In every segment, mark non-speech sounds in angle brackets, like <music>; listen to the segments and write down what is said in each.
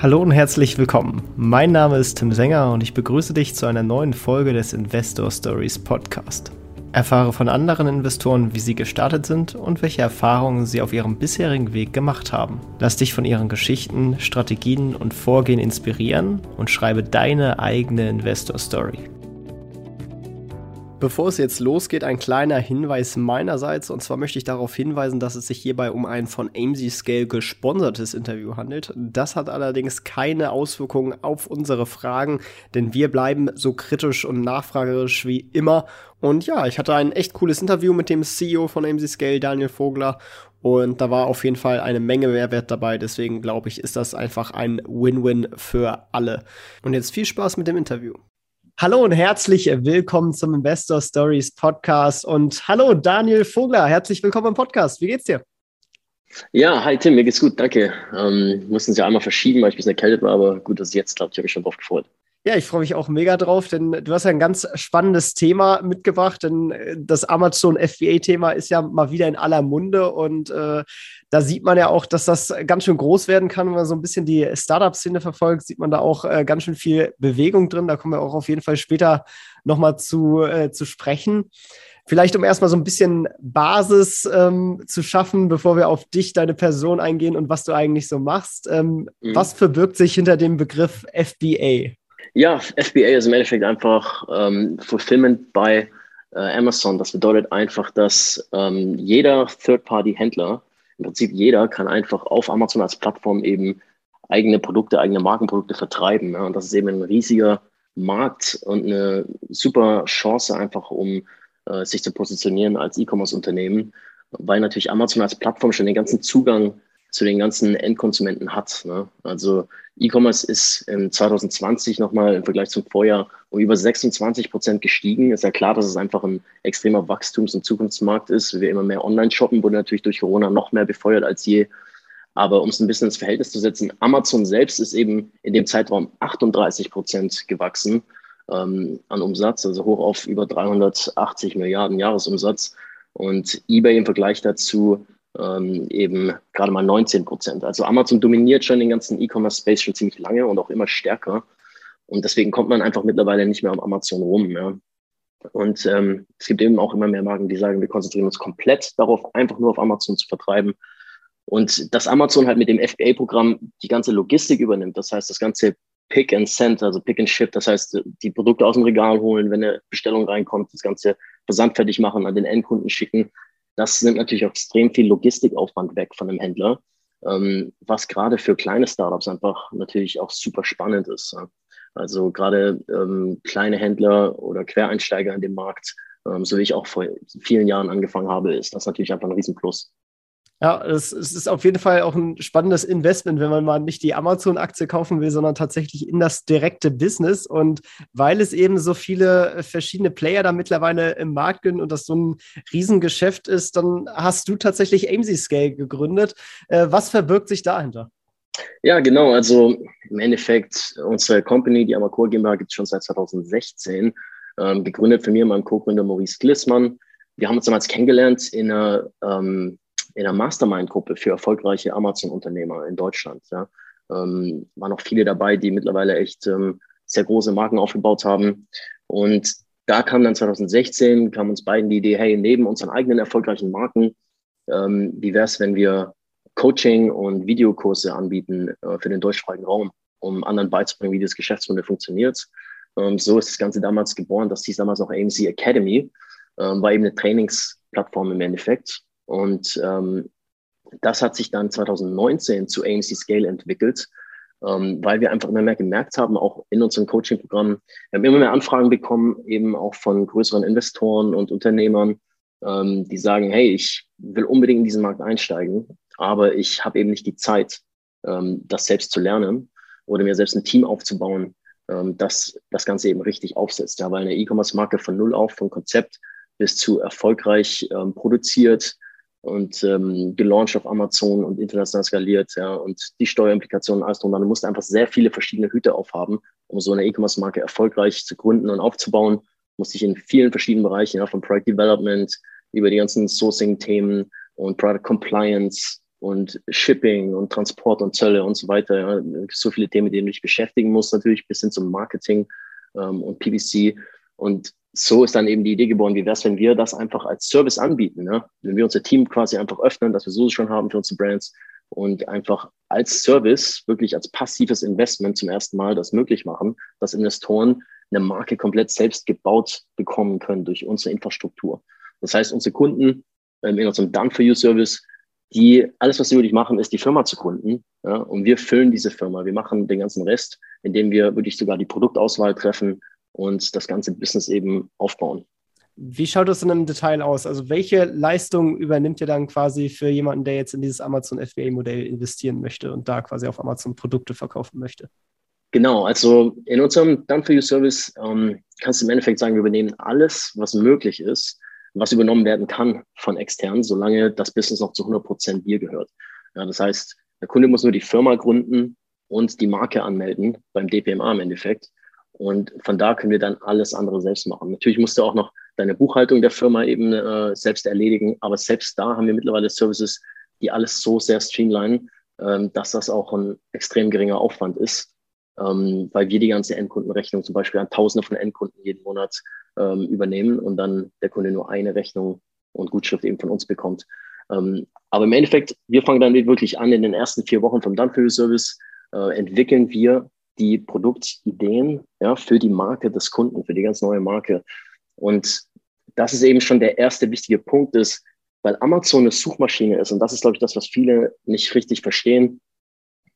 Hallo und herzlich willkommen. Mein Name ist Tim Sänger und ich begrüße dich zu einer neuen Folge des Investor Stories Podcast. Erfahre von anderen Investoren, wie sie gestartet sind und welche Erfahrungen sie auf ihrem bisherigen Weg gemacht haben. Lass dich von ihren Geschichten, Strategien und Vorgehen inspirieren und schreibe deine eigene Investor Story. Bevor es jetzt losgeht, ein kleiner Hinweis meinerseits. Und zwar möchte ich darauf hinweisen, dass es sich hierbei um ein von AMZ Scale gesponsertes Interview handelt. Das hat allerdings keine Auswirkungen auf unsere Fragen, denn wir bleiben so kritisch und nachfragerisch wie immer. Und ja, ich hatte ein echt cooles Interview mit dem CEO von AMZ Scale, Daniel Vogler. Und da war auf jeden Fall eine Menge Mehrwert dabei. Deswegen glaube ich, ist das einfach ein Win-Win für alle. Und jetzt viel Spaß mit dem Interview. Hallo und herzlich willkommen zum Investor Stories Podcast. Und hallo Daniel Vogler, herzlich willkommen im Podcast. Wie geht's dir? Ja, hi Tim, mir geht's gut, danke. Ähm, mussten Sie einmal verschieben, weil ich ein bisschen erkältet war, aber gut, dass es jetzt klappt. Ich habe mich schon drauf gefreut. Ja, ich freue mich auch mega drauf, denn du hast ja ein ganz spannendes Thema mitgebracht, denn äh, das Amazon FBA-Thema ist ja mal wieder in aller Munde und äh, da sieht man ja auch, dass das ganz schön groß werden kann. Wenn man so ein bisschen die Startup-Szene verfolgt, sieht man da auch äh, ganz schön viel Bewegung drin. Da kommen wir auch auf jeden Fall später nochmal zu, äh, zu sprechen. Vielleicht um erstmal so ein bisschen Basis ähm, zu schaffen, bevor wir auf dich, deine Person eingehen und was du eigentlich so machst. Ähm, mhm. Was verbirgt sich hinter dem Begriff FBA? Ja, FBA ist im Endeffekt einfach ähm, Fulfillment bei äh, Amazon. Das bedeutet einfach, dass ähm, jeder Third-Party-Händler, im Prinzip jeder, kann einfach auf Amazon als Plattform eben eigene Produkte, eigene Markenprodukte vertreiben. Ja? Und das ist eben ein riesiger Markt und eine super Chance einfach, um äh, sich zu positionieren als E-Commerce-Unternehmen, weil natürlich Amazon als Plattform schon den ganzen Zugang zu den ganzen Endkonsumenten hat. Ne? Also E-Commerce ist im 2020 nochmal im Vergleich zum Vorjahr um über 26 Prozent gestiegen. Ist ja klar, dass es einfach ein extremer Wachstums- und Zukunftsmarkt ist. Wir immer mehr online shoppen, wurde natürlich durch Corona noch mehr befeuert als je. Aber um es ein bisschen ins Verhältnis zu setzen, Amazon selbst ist eben in dem Zeitraum 38 Prozent gewachsen ähm, an Umsatz, also hoch auf über 380 Milliarden Jahresumsatz. Und eBay im Vergleich dazu ähm, eben gerade mal 19 Prozent. Also Amazon dominiert schon den ganzen E-Commerce-Space schon ziemlich lange und auch immer stärker. Und deswegen kommt man einfach mittlerweile nicht mehr um Amazon rum. Ja. Und ähm, es gibt eben auch immer mehr Marken, die sagen, wir konzentrieren uns komplett darauf, einfach nur auf Amazon zu vertreiben. Und dass Amazon halt mit dem FBA-Programm die ganze Logistik übernimmt, das heißt, das ganze Pick and Send, also Pick and Ship, das heißt, die Produkte aus dem Regal holen, wenn eine Bestellung reinkommt, das ganze versandfertig machen, an den Endkunden schicken, das nimmt natürlich auch extrem viel Logistikaufwand weg von dem Händler, ähm, was gerade für kleine Startups einfach natürlich auch super spannend ist. Ja. Also gerade ähm, kleine Händler oder Quereinsteiger in dem Markt, ähm, so wie ich auch vor vielen Jahren angefangen habe, ist das natürlich einfach ein Riesenplus. Ja, es, es, ist auf jeden Fall auch ein spannendes Investment, wenn man mal nicht die Amazon-Aktie kaufen will, sondern tatsächlich in das direkte Business. Und weil es eben so viele verschiedene Player da mittlerweile im Markt gibt und das so ein Riesengeschäft ist, dann hast du tatsächlich AMC Scale gegründet. Äh, was verbirgt sich dahinter? Ja, genau. Also im Endeffekt, unsere Company, die Amacor GmbH, gibt es schon seit 2016. Ähm, gegründet von mir und meinem Co-Gründer Maurice Glissmann. Wir haben uns damals kennengelernt in einer ähm, in einer Mastermind-Gruppe für erfolgreiche Amazon-Unternehmer in Deutschland. Ja. Ähm, waren auch viele dabei, die mittlerweile echt ähm, sehr große Marken aufgebaut haben. Und da kam dann 2016, kam uns beiden die Idee, hey, neben unseren eigenen erfolgreichen Marken, ähm, wie wäre es, wenn wir Coaching und Videokurse anbieten äh, für den deutschsprachigen Raum, um anderen beizubringen, wie das Geschäftsmodell funktioniert. Ähm, so ist das Ganze damals geboren. Das hieß damals auch AMC Academy, ähm, war eben eine Trainingsplattform im Endeffekt. Und ähm, das hat sich dann 2019 zu AMC Scale entwickelt, ähm, weil wir einfach immer mehr gemerkt haben, auch in unserem Coaching-Programm, wir haben immer mehr Anfragen bekommen, eben auch von größeren Investoren und Unternehmern, ähm, die sagen, hey, ich will unbedingt in diesen Markt einsteigen, aber ich habe eben nicht die Zeit, ähm, das selbst zu lernen oder mir selbst ein Team aufzubauen, ähm, das das Ganze eben richtig aufsetzt. Ja, weil eine E-Commerce-Marke von null auf, vom Konzept bis zu erfolgreich ähm, produziert, und ähm, gelauncht auf Amazon und international skaliert, ja, und die Steuerimplikationen, alles drum. Man musste einfach sehr viele verschiedene Hüte aufhaben, um so eine E-Commerce-Marke erfolgreich zu gründen und aufzubauen. Musste ich in vielen verschiedenen Bereichen, ja, von Product Development über die ganzen Sourcing-Themen und Product Compliance und Shipping und Transport und Zölle und so weiter. Ja. So viele Themen, mit denen du dich beschäftigen musst, natürlich bis hin zum Marketing ähm, und PPC. Und so ist dann eben die Idee geboren, wie wäre es, wenn wir das einfach als Service anbieten. Ne? Wenn wir unser Team quasi einfach öffnen, dass wir so schon haben für unsere Brands und einfach als Service, wirklich als passives Investment zum ersten Mal das möglich machen, dass Investoren eine Marke komplett selbst gebaut bekommen können durch unsere Infrastruktur. Das heißt, unsere Kunden ähm, in unserem Done-for-You-Service, die alles, was sie wirklich machen, ist die Firma zu gründen. Ja, und wir füllen diese Firma. Wir machen den ganzen Rest, indem wir wirklich sogar die Produktauswahl treffen und das ganze Business eben aufbauen. Wie schaut das denn im Detail aus? Also welche Leistung übernimmt ihr dann quasi für jemanden, der jetzt in dieses Amazon FBA-Modell investieren möchte und da quasi auf Amazon Produkte verkaufen möchte? Genau, also in unserem Done-for-You-Service ähm, kannst du im Endeffekt sagen, wir übernehmen alles, was möglich ist, was übernommen werden kann von externen, solange das Business noch zu 100 Prozent dir gehört. Ja, das heißt, der Kunde muss nur die Firma gründen und die Marke anmelden beim DPMA im Endeffekt. Und von da können wir dann alles andere selbst machen. Natürlich musst du auch noch deine Buchhaltung der Firma eben äh, selbst erledigen, aber selbst da haben wir mittlerweile Services, die alles so sehr streamlinen, ähm, dass das auch ein extrem geringer Aufwand ist, ähm, weil wir die ganze Endkundenrechnung zum Beispiel an Tausende von Endkunden jeden Monat ähm, übernehmen und dann der Kunde nur eine Rechnung und Gutschrift eben von uns bekommt. Ähm, aber im Endeffekt, wir fangen dann wirklich an in den ersten vier Wochen vom Done Service, äh, entwickeln wir die Produktideen ja, für die Marke des Kunden, für die ganz neue Marke. Und das ist eben schon der erste wichtige Punkt ist, weil Amazon eine Suchmaschine ist und das ist, glaube ich, das, was viele nicht richtig verstehen,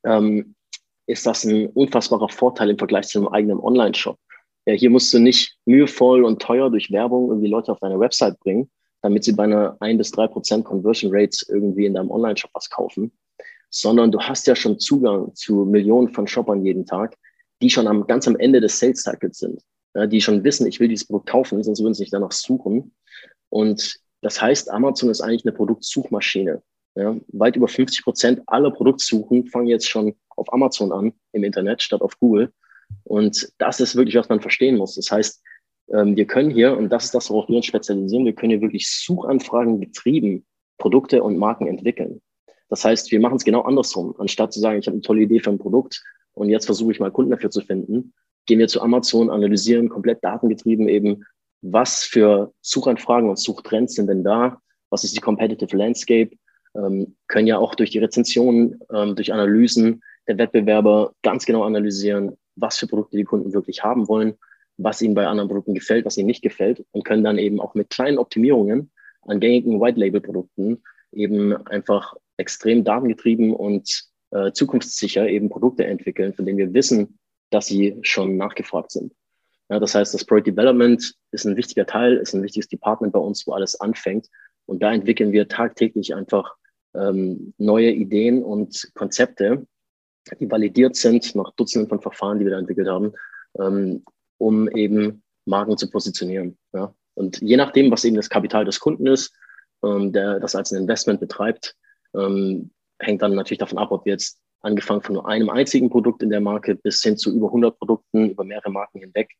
ähm, ist das ein unfassbarer Vorteil im Vergleich zu einem eigenen Online-Shop. Ja, hier musst du nicht mühevoll und teuer durch Werbung irgendwie Leute auf deine Website bringen, damit sie bei einer 1 bis 3 Prozent Conversion Rates irgendwie in deinem Online-Shop was kaufen, sondern du hast ja schon Zugang zu Millionen von Shoppern jeden Tag, die schon am, ganz am Ende des Sales Cycles sind, ja, die schon wissen, ich will dieses Produkt kaufen, sonst würden sie nicht danach suchen. Und das heißt, Amazon ist eigentlich eine Produktsuchmaschine. Ja, weit über 50 Prozent aller Produktsuchen fangen jetzt schon auf Amazon an im Internet statt auf Google. Und das ist wirklich, was man verstehen muss. Das heißt, ähm, wir können hier, und das ist das, worauf wir uns spezialisieren, wir können hier wirklich Suchanfragen getrieben Produkte und Marken entwickeln. Das heißt, wir machen es genau andersrum. Anstatt zu sagen, ich habe eine tolle Idee für ein Produkt und jetzt versuche ich mal Kunden dafür zu finden, gehen wir zu Amazon, analysieren komplett datengetrieben eben, was für Suchanfragen und Suchtrends sind denn da, was ist die Competitive Landscape, ähm, können ja auch durch die Rezensionen, ähm, durch Analysen der Wettbewerber ganz genau analysieren, was für Produkte die Kunden wirklich haben wollen, was ihnen bei anderen Produkten gefällt, was ihnen nicht gefällt und können dann eben auch mit kleinen Optimierungen an gängigen White-Label-Produkten eben einfach extrem datengetrieben und äh, zukunftssicher eben Produkte entwickeln, von denen wir wissen, dass sie schon nachgefragt sind. Ja, das heißt, das Product Development ist ein wichtiger Teil, ist ein wichtiges Department bei uns, wo alles anfängt. Und da entwickeln wir tagtäglich einfach ähm, neue Ideen und Konzepte, die validiert sind nach Dutzenden von Verfahren, die wir da entwickelt haben, ähm, um eben Marken zu positionieren. Ja. Und je nachdem, was eben das Kapital des Kunden ist, ähm, der das als ein Investment betreibt, ähm, hängt dann natürlich davon ab, ob wir jetzt angefangen von nur einem einzigen Produkt in der Marke bis hin zu über 100 Produkten über mehrere Marken hinweg,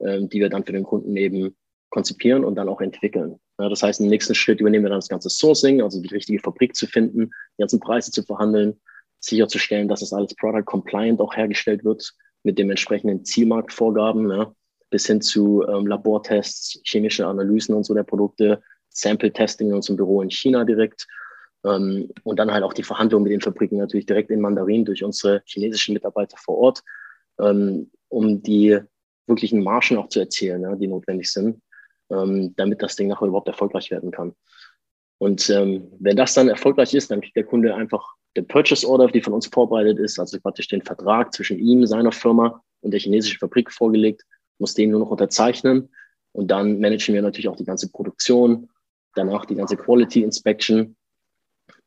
ähm, die wir dann für den Kunden eben konzipieren und dann auch entwickeln. Ja, das heißt, im nächsten Schritt übernehmen wir dann das ganze Sourcing, also die richtige Fabrik zu finden, die ganzen Preise zu verhandeln, sicherzustellen, dass das alles Product Compliant auch hergestellt wird mit dem entsprechenden Zielmarktvorgaben, ja, bis hin zu ähm, Labortests, chemische Analysen und so der Produkte, Sample Testing in unserem Büro in China direkt ähm, und dann halt auch die Verhandlungen mit den Fabriken natürlich direkt in Mandarin durch unsere chinesischen Mitarbeiter vor Ort, ähm, um die wirklichen Margen auch zu erzielen, ja, die notwendig sind, ähm, damit das Ding nachher überhaupt erfolgreich werden kann. Und ähm, wenn das dann erfolgreich ist, dann kriegt der Kunde einfach den Purchase Order, die von uns vorbereitet ist, also praktisch den Vertrag zwischen ihm, seiner Firma und der chinesischen Fabrik vorgelegt, muss den nur noch unterzeichnen. Und dann managen wir natürlich auch die ganze Produktion, danach die ganze Quality Inspection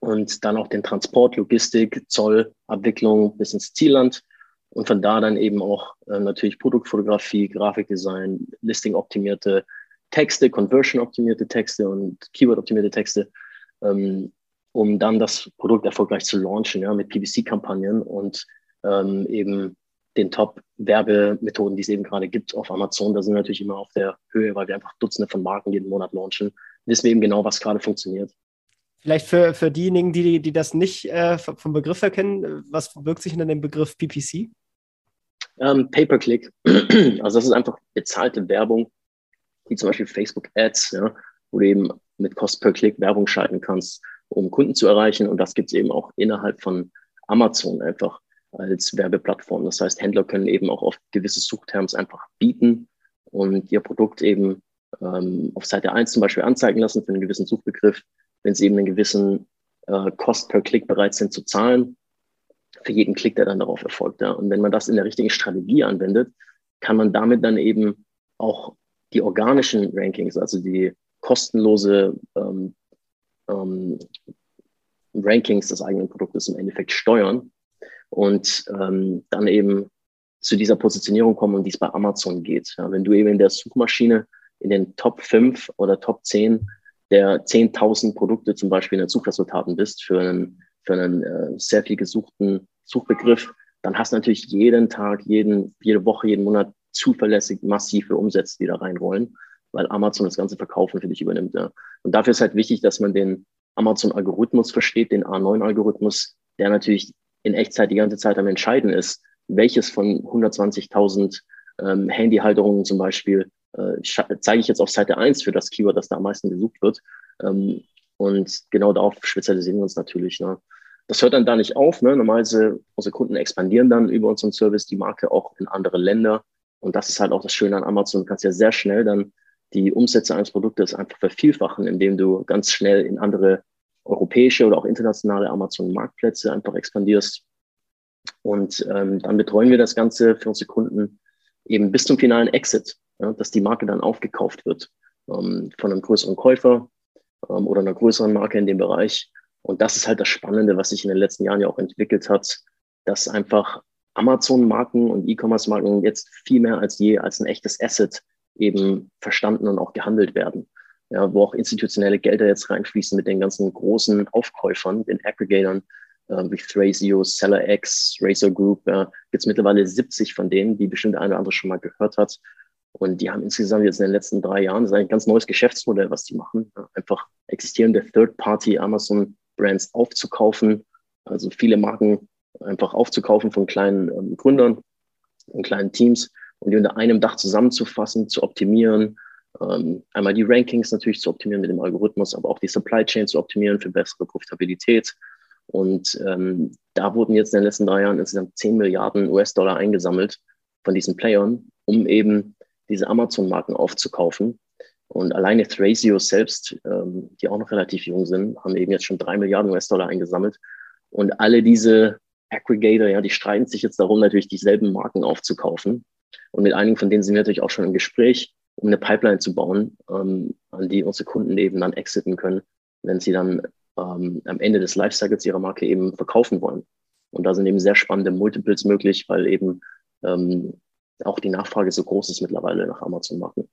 und dann auch den Transport, Logistik, Zoll, Abwicklung bis ins Zielland und von da dann eben auch äh, natürlich Produktfotografie, Grafikdesign, Listing-optimierte Texte, Conversion-optimierte Texte und Keyword-optimierte Texte, ähm, um dann das Produkt erfolgreich zu launchen, ja, mit PPC-Kampagnen und ähm, eben den Top-Werbemethoden, die es eben gerade gibt auf Amazon. Da sind wir natürlich immer auf der Höhe, weil wir einfach Dutzende von Marken jeden Monat launchen. Wissen wir eben genau, was gerade funktioniert. Vielleicht für, für diejenigen, die, die das nicht äh, vom Begriff her kennen, was wirkt sich hinter dem Begriff PPC? Ähm, Pay-per-Click. <clears throat> Also das ist einfach bezahlte Werbung, wie zum Beispiel Facebook Ads, ja, wo du eben mit Cost per Click Werbung schalten kannst, um Kunden zu erreichen. Und das gibt es eben auch innerhalb von Amazon einfach als Werbeplattform. Das heißt, Händler können eben auch auf gewisse Suchterms einfach bieten und ihr Produkt eben ähm, auf Seite 1 zum Beispiel anzeigen lassen für einen gewissen Suchbegriff, wenn sie eben einen gewissen äh, Cost per Klick bereit sind zu zahlen, für jeden Klick, der dann darauf erfolgt. Ja. Und wenn man das in der richtigen Strategie anwendet, kann man damit dann eben auch die organischen Rankings, also die kostenlose ähm, ähm, Rankings des eigenen Produktes im Endeffekt steuern und ähm, dann eben zu dieser Positionierung kommen, um die es bei Amazon geht. Ja, wenn du eben in der Suchmaschine in den Top 5 oder Top 10 der 10.000 Produkte zum Beispiel in den Suchresultaten bist für einen, für einen äh, sehr viel gesuchten Suchbegriff, dann hast du natürlich jeden Tag, jeden, jede Woche, jeden Monat zuverlässig massive Umsätze, die da reinrollen, weil Amazon das ganze Verkaufen für dich übernimmt. Ja. Und dafür ist halt wichtig, dass man den Amazon-Algorithmus versteht, den A9-Algorithmus, der natürlich in Echtzeit die ganze Zeit am Entscheiden ist, welches von 120.000 ähm, Handyhalterungen zum Beispiel zeige ich jetzt auf Seite 1 für das Keyword, das da am meisten gesucht wird. Ähm, und genau darauf spezialisieren wir uns natürlich. Ne? Das hört dann da nicht auf. Ne? Normalerweise unsere Kunden expandieren dann über unseren Service die Marke auch in andere Länder. Und das ist halt auch das Schöne an Amazon. Du kannst ja sehr schnell dann die Umsätze eines Produktes einfach vervielfachen, indem du ganz schnell in andere europäische oder auch internationale Amazon-Marktplätze einfach expandierst. Und ähm, dann betreuen wir das Ganze für unsere Kunden eben bis zum finalen Exit, ja, dass die Marke dann aufgekauft wird ähm, von einem größeren Käufer ähm, oder einer größeren Marke in dem Bereich. Und das ist halt das Spannende, was sich in den letzten Jahren ja auch entwickelt hat, dass einfach Amazon-Marken und E-Commerce-Marken jetzt viel mehr als je als ein echtes Asset eben verstanden und auch gehandelt werden. Ja, wo auch institutionelle Gelder jetzt reinfließen mit den ganzen großen Aufkäufern, den Aggregatoren, äh, wie Thrasio, SellerX, Razer Group. Ja, gibt es mittlerweile 70 von denen, die bestimmt eine oder andere schon mal gehört hat. Und die haben insgesamt jetzt in den letzten drei Jahren, das ist ein ganz neues Geschäftsmodell, was die machen, einfach existierende Third-Party Amazon-Brands aufzukaufen, also viele Marken einfach aufzukaufen von kleinen ähm, Gründern und kleinen Teams und die unter einem Dach zusammenzufassen, zu optimieren, ähm, einmal die Rankings natürlich zu optimieren mit dem Algorithmus, aber auch die Supply Chain zu optimieren für bessere Profitabilität. Und ähm, da wurden jetzt in den letzten drei Jahren insgesamt 10 Milliarden US-Dollar eingesammelt von diesen Playern, um eben diese Amazon-Marken aufzukaufen. Und alleine Thrasio selbst, ähm, die auch noch relativ jung sind, haben eben jetzt schon drei Milliarden US-Dollar eingesammelt. Und alle diese Aggregator, ja, die streiten sich jetzt darum, natürlich dieselben Marken aufzukaufen. Und mit einigen von denen sind wir natürlich auch schon im Gespräch, um eine Pipeline zu bauen, ähm, an die unsere Kunden eben dann exiten können, wenn sie dann ähm, am Ende des Lifecycles ihrer Marke eben verkaufen wollen. Und da sind eben sehr spannende Multiples möglich, weil eben ähm, auch die Nachfrage so groß ist mittlerweile nach Amazon-Marken.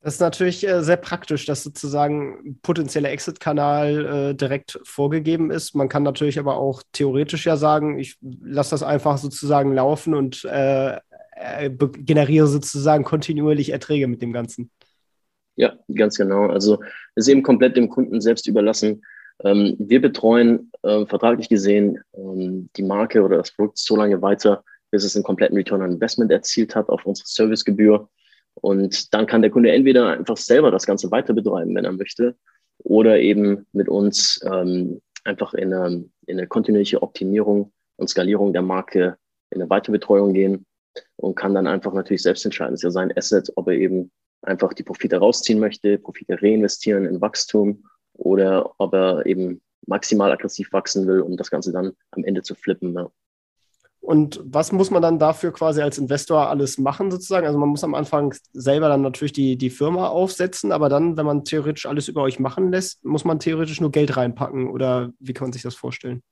Das ist natürlich äh, sehr praktisch, dass sozusagen ein potenzieller Exit-Kanal äh, direkt vorgegeben ist. Man kann natürlich aber auch theoretisch ja sagen, ich lasse das einfach sozusagen laufen und äh, äh generiere sozusagen kontinuierlich Erträge mit dem Ganzen. Ja, ganz genau. Also es ist eben komplett dem Kunden selbst überlassen, ähm, wir betreuen äh, vertraglich gesehen ähm, die Marke oder das Produkt so lange weiter, bis es einen kompletten Return on Investment erzielt hat auf unsere Servicegebühr. Und dann kann der Kunde entweder einfach selber das Ganze weiter betreiben, wenn er möchte, oder eben mit uns ähm, einfach in eine, in eine kontinuierliche Optimierung und Skalierung der Marke in eine Weiterbetreuung gehen und kann dann einfach natürlich selbst entscheiden. Es ist ja sein Asset, ob er eben einfach die Profite rausziehen möchte, Profite reinvestieren in Wachstum oder ob er eben maximal aggressiv wachsen will, um das Ganze dann am Ende zu flippen. Ja. Und was muss man dann dafür quasi als Investor alles machen, sozusagen? Also man muss am Anfang selber dann natürlich die, die Firma aufsetzen, aber dann, wenn man theoretisch alles über euch machen lässt, muss man theoretisch nur Geld reinpacken oder wie kann man sich das vorstellen?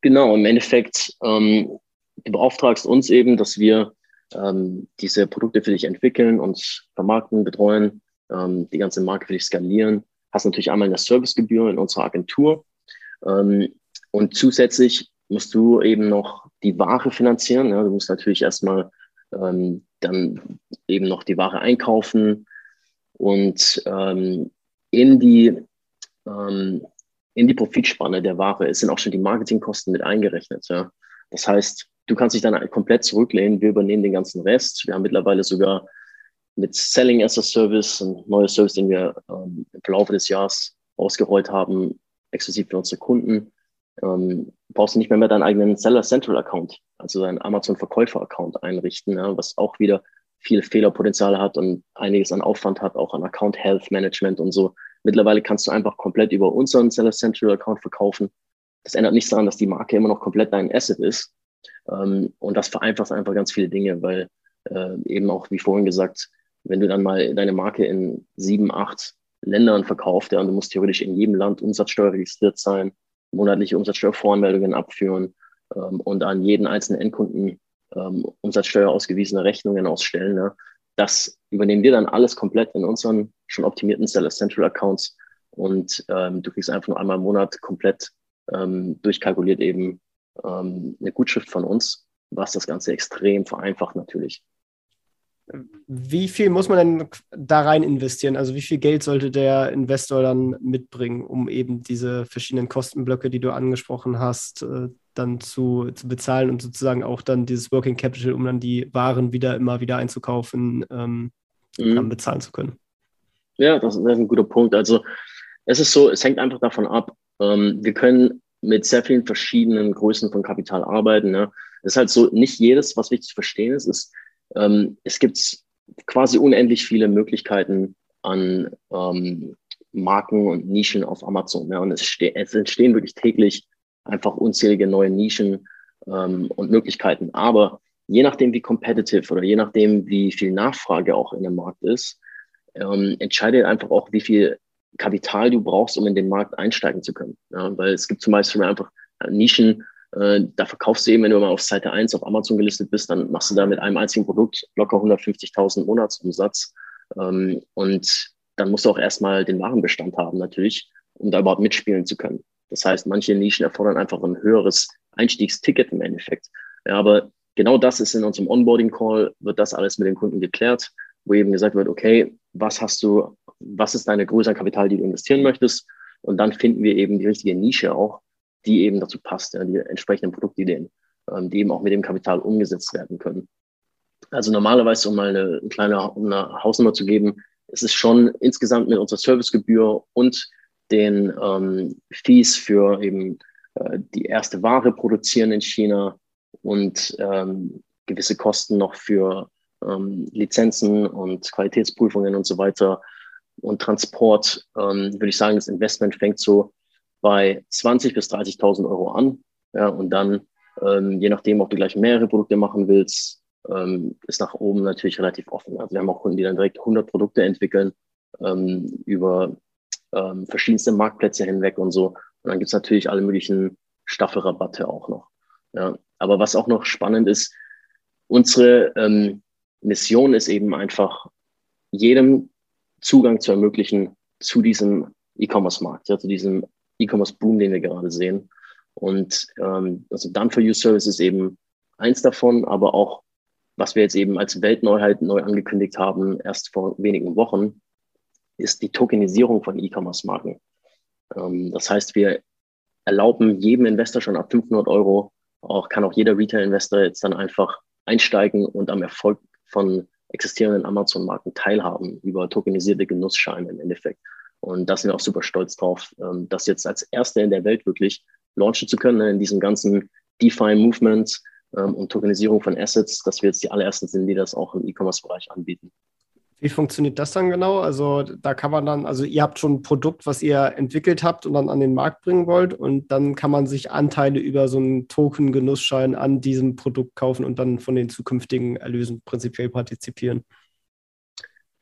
Genau, im Endeffekt, ähm, du beauftragst uns eben, dass wir ähm, diese Produkte für dich entwickeln und vermarkten, betreuen, ähm, die ganze Marke für dich skalieren hast natürlich einmal eine Servicegebühr in unserer Agentur ähm, und zusätzlich musst du eben noch die Ware finanzieren. Ja. Du musst natürlich erstmal ähm, dann eben noch die Ware einkaufen und ähm, in die ähm, in die Profitspanne der Ware. Sind auch schon die Marketingkosten mit eingerechnet. Ja. Das heißt, du kannst dich dann komplett zurücklehnen. Wir übernehmen den ganzen Rest. Wir haben mittlerweile sogar mit Selling as a Service, ein neuer Service, den wir ähm, im Verlauf des Jahres ausgerollt haben, exklusiv für unsere Kunden. Ähm, brauchst du nicht mehr, mehr deinen eigenen Seller Central Account, also deinen Amazon Verkäufer Account einrichten, ja, was auch wieder viel Fehlerpotenzial hat und einiges an Aufwand hat, auch an Account Health Management und so. Mittlerweile kannst du einfach komplett über unseren Seller Central Account verkaufen. Das ändert nichts daran, dass die Marke immer noch komplett dein Asset ist. Ähm, und das vereinfacht einfach ganz viele Dinge, weil äh, eben auch, wie vorhin gesagt, wenn du dann mal deine Marke in sieben, acht Ländern verkauft, ja, und du musst theoretisch in jedem Land Umsatzsteuer registriert sein, monatliche Umsatzsteuervoranmeldungen abführen ähm, und an jeden einzelnen Endkunden ähm, Umsatzsteuer ausgewiesene Rechnungen ausstellen. Ne? Das übernehmen wir dann alles komplett in unseren schon optimierten Seller Central Accounts und ähm, du kriegst einfach nur einmal im Monat komplett ähm, durchkalkuliert eben ähm, eine Gutschrift von uns, was das Ganze extrem vereinfacht natürlich. Wie viel muss man denn da rein investieren? Also wie viel Geld sollte der Investor dann mitbringen, um eben diese verschiedenen Kostenblöcke, die du angesprochen hast, äh, dann zu, zu bezahlen und sozusagen auch dann dieses Working Capital, um dann die Waren wieder immer wieder einzukaufen, ähm, mhm. dann bezahlen zu können? Ja, das ist ein guter Punkt. Also es ist so, es hängt einfach davon ab. Ähm, wir können mit sehr vielen verschiedenen Größen von Kapital arbeiten. Ne? Es ist halt so, nicht jedes, was wichtig zu verstehen ist, ist, ähm, es gibt quasi unendlich viele Möglichkeiten an ähm, Marken und Nischen auf Amazon. Ja, und es, es, entstehen wirklich täglich einfach unzählige neue Nischen ähm, und Möglichkeiten. Aber je nachdem, wie competitive oder je nachdem, wie viel Nachfrage auch in dem Markt ist, ähm, entscheidet einfach auch, wie viel Kapital du brauchst, um in den Markt einsteigen zu können. Ja, weil es gibt zum Beispiel einfach Nischen, da verkaufst du eben, wenn du mal auf Seite 1 auf Amazon gelistet bist, dann machst du da mit einem einzigen Produkt locker 150.000 Monatsumsatz. Ähm, und dann musst du auch erstmal den Warenbestand haben natürlich, um da überhaupt mitspielen zu können. Das heißt, manche Nischen erfordern einfach ein höheres Einstiegsticket im Endeffekt. Ja, aber genau das ist in unserem Onboarding-Call, wird das alles mit den Kunden geklärt, wo eben gesagt wird, okay, was hast du, was ist deine Größe an Kapital, die du investieren möchtest? Und dann finden wir eben die richtige Nische auch, die eben dazu passt, ja, die entsprechenden Produktideen, ähm, die eben auch mit dem Kapital umgesetzt werden können. Also normalerweise, um mal eine, eine kleine um eine Hausnummer zu geben, es ist schon insgesamt mit unserer Servicegebühr und den ähm, Fees für eben äh, die erste Ware produzieren in China und ähm, gewisse Kosten noch für ähm, Lizenzen und Qualitätsprüfungen und so weiter und Transport, ähm, würde ich sagen, das Investment fängt so bei 20.000 bis 30.000 Euro an. Ja, und dann, ähm, je nachdem, ob du gleich mehrere Produkte machen willst, ähm, ist nach oben natürlich relativ offen. Also wir haben auch Kunden, die dann direkt 100 Produkte entwickeln ähm, über ähm, verschiedenste Marktplätze hinweg und so. Und dann gibt's natürlich alle möglichen Staffelrabatte auch noch. Ja. Aber was auch noch spannend ist, unsere ähm, Mission ist eben einfach, jedem Zugang zu ermöglichen zu diesem E-Commerce-Markt, ja, zu diesem E-Commerce-Boom, den wir gerade sehen. Und ähm, also Done-for-You-Service ist eben eins davon, aber auch, was wir jetzt eben als Weltneuheit neu angekündigt haben, erst vor wenigen Wochen, ist die Tokenisierung von E-Commerce-Marken. Ähm, das heißt, wir erlauben jedem Investor schon ab 500 Euro, auch kann auch jeder Retail-Investor jetzt dann einfach einsteigen und am Erfolg von existierenden Amazon-Marken teilhaben über tokenisierte Genussscheine im Endeffekt. Und da sind wir auch super stolz drauf, ähm, das jetzt als Erste in der Welt wirklich launchen zu können, ne, in diesem ganzen DeFi-Movement ähm, und Tokenisierung von Assets, dass wir jetzt die allerersten sind, die das auch im E-Commerce-Bereich anbieten. Wie funktioniert das dann genau? Also da kann man dann, also ihr habt schon ein Produkt, was ihr entwickelt habt und dann an den Markt bringen wollt und dann kann man sich Anteile über so einen Token-Genussschein an diesem Produkt kaufen und dann von den zukünftigen Erlösen prinzipiell partizipieren.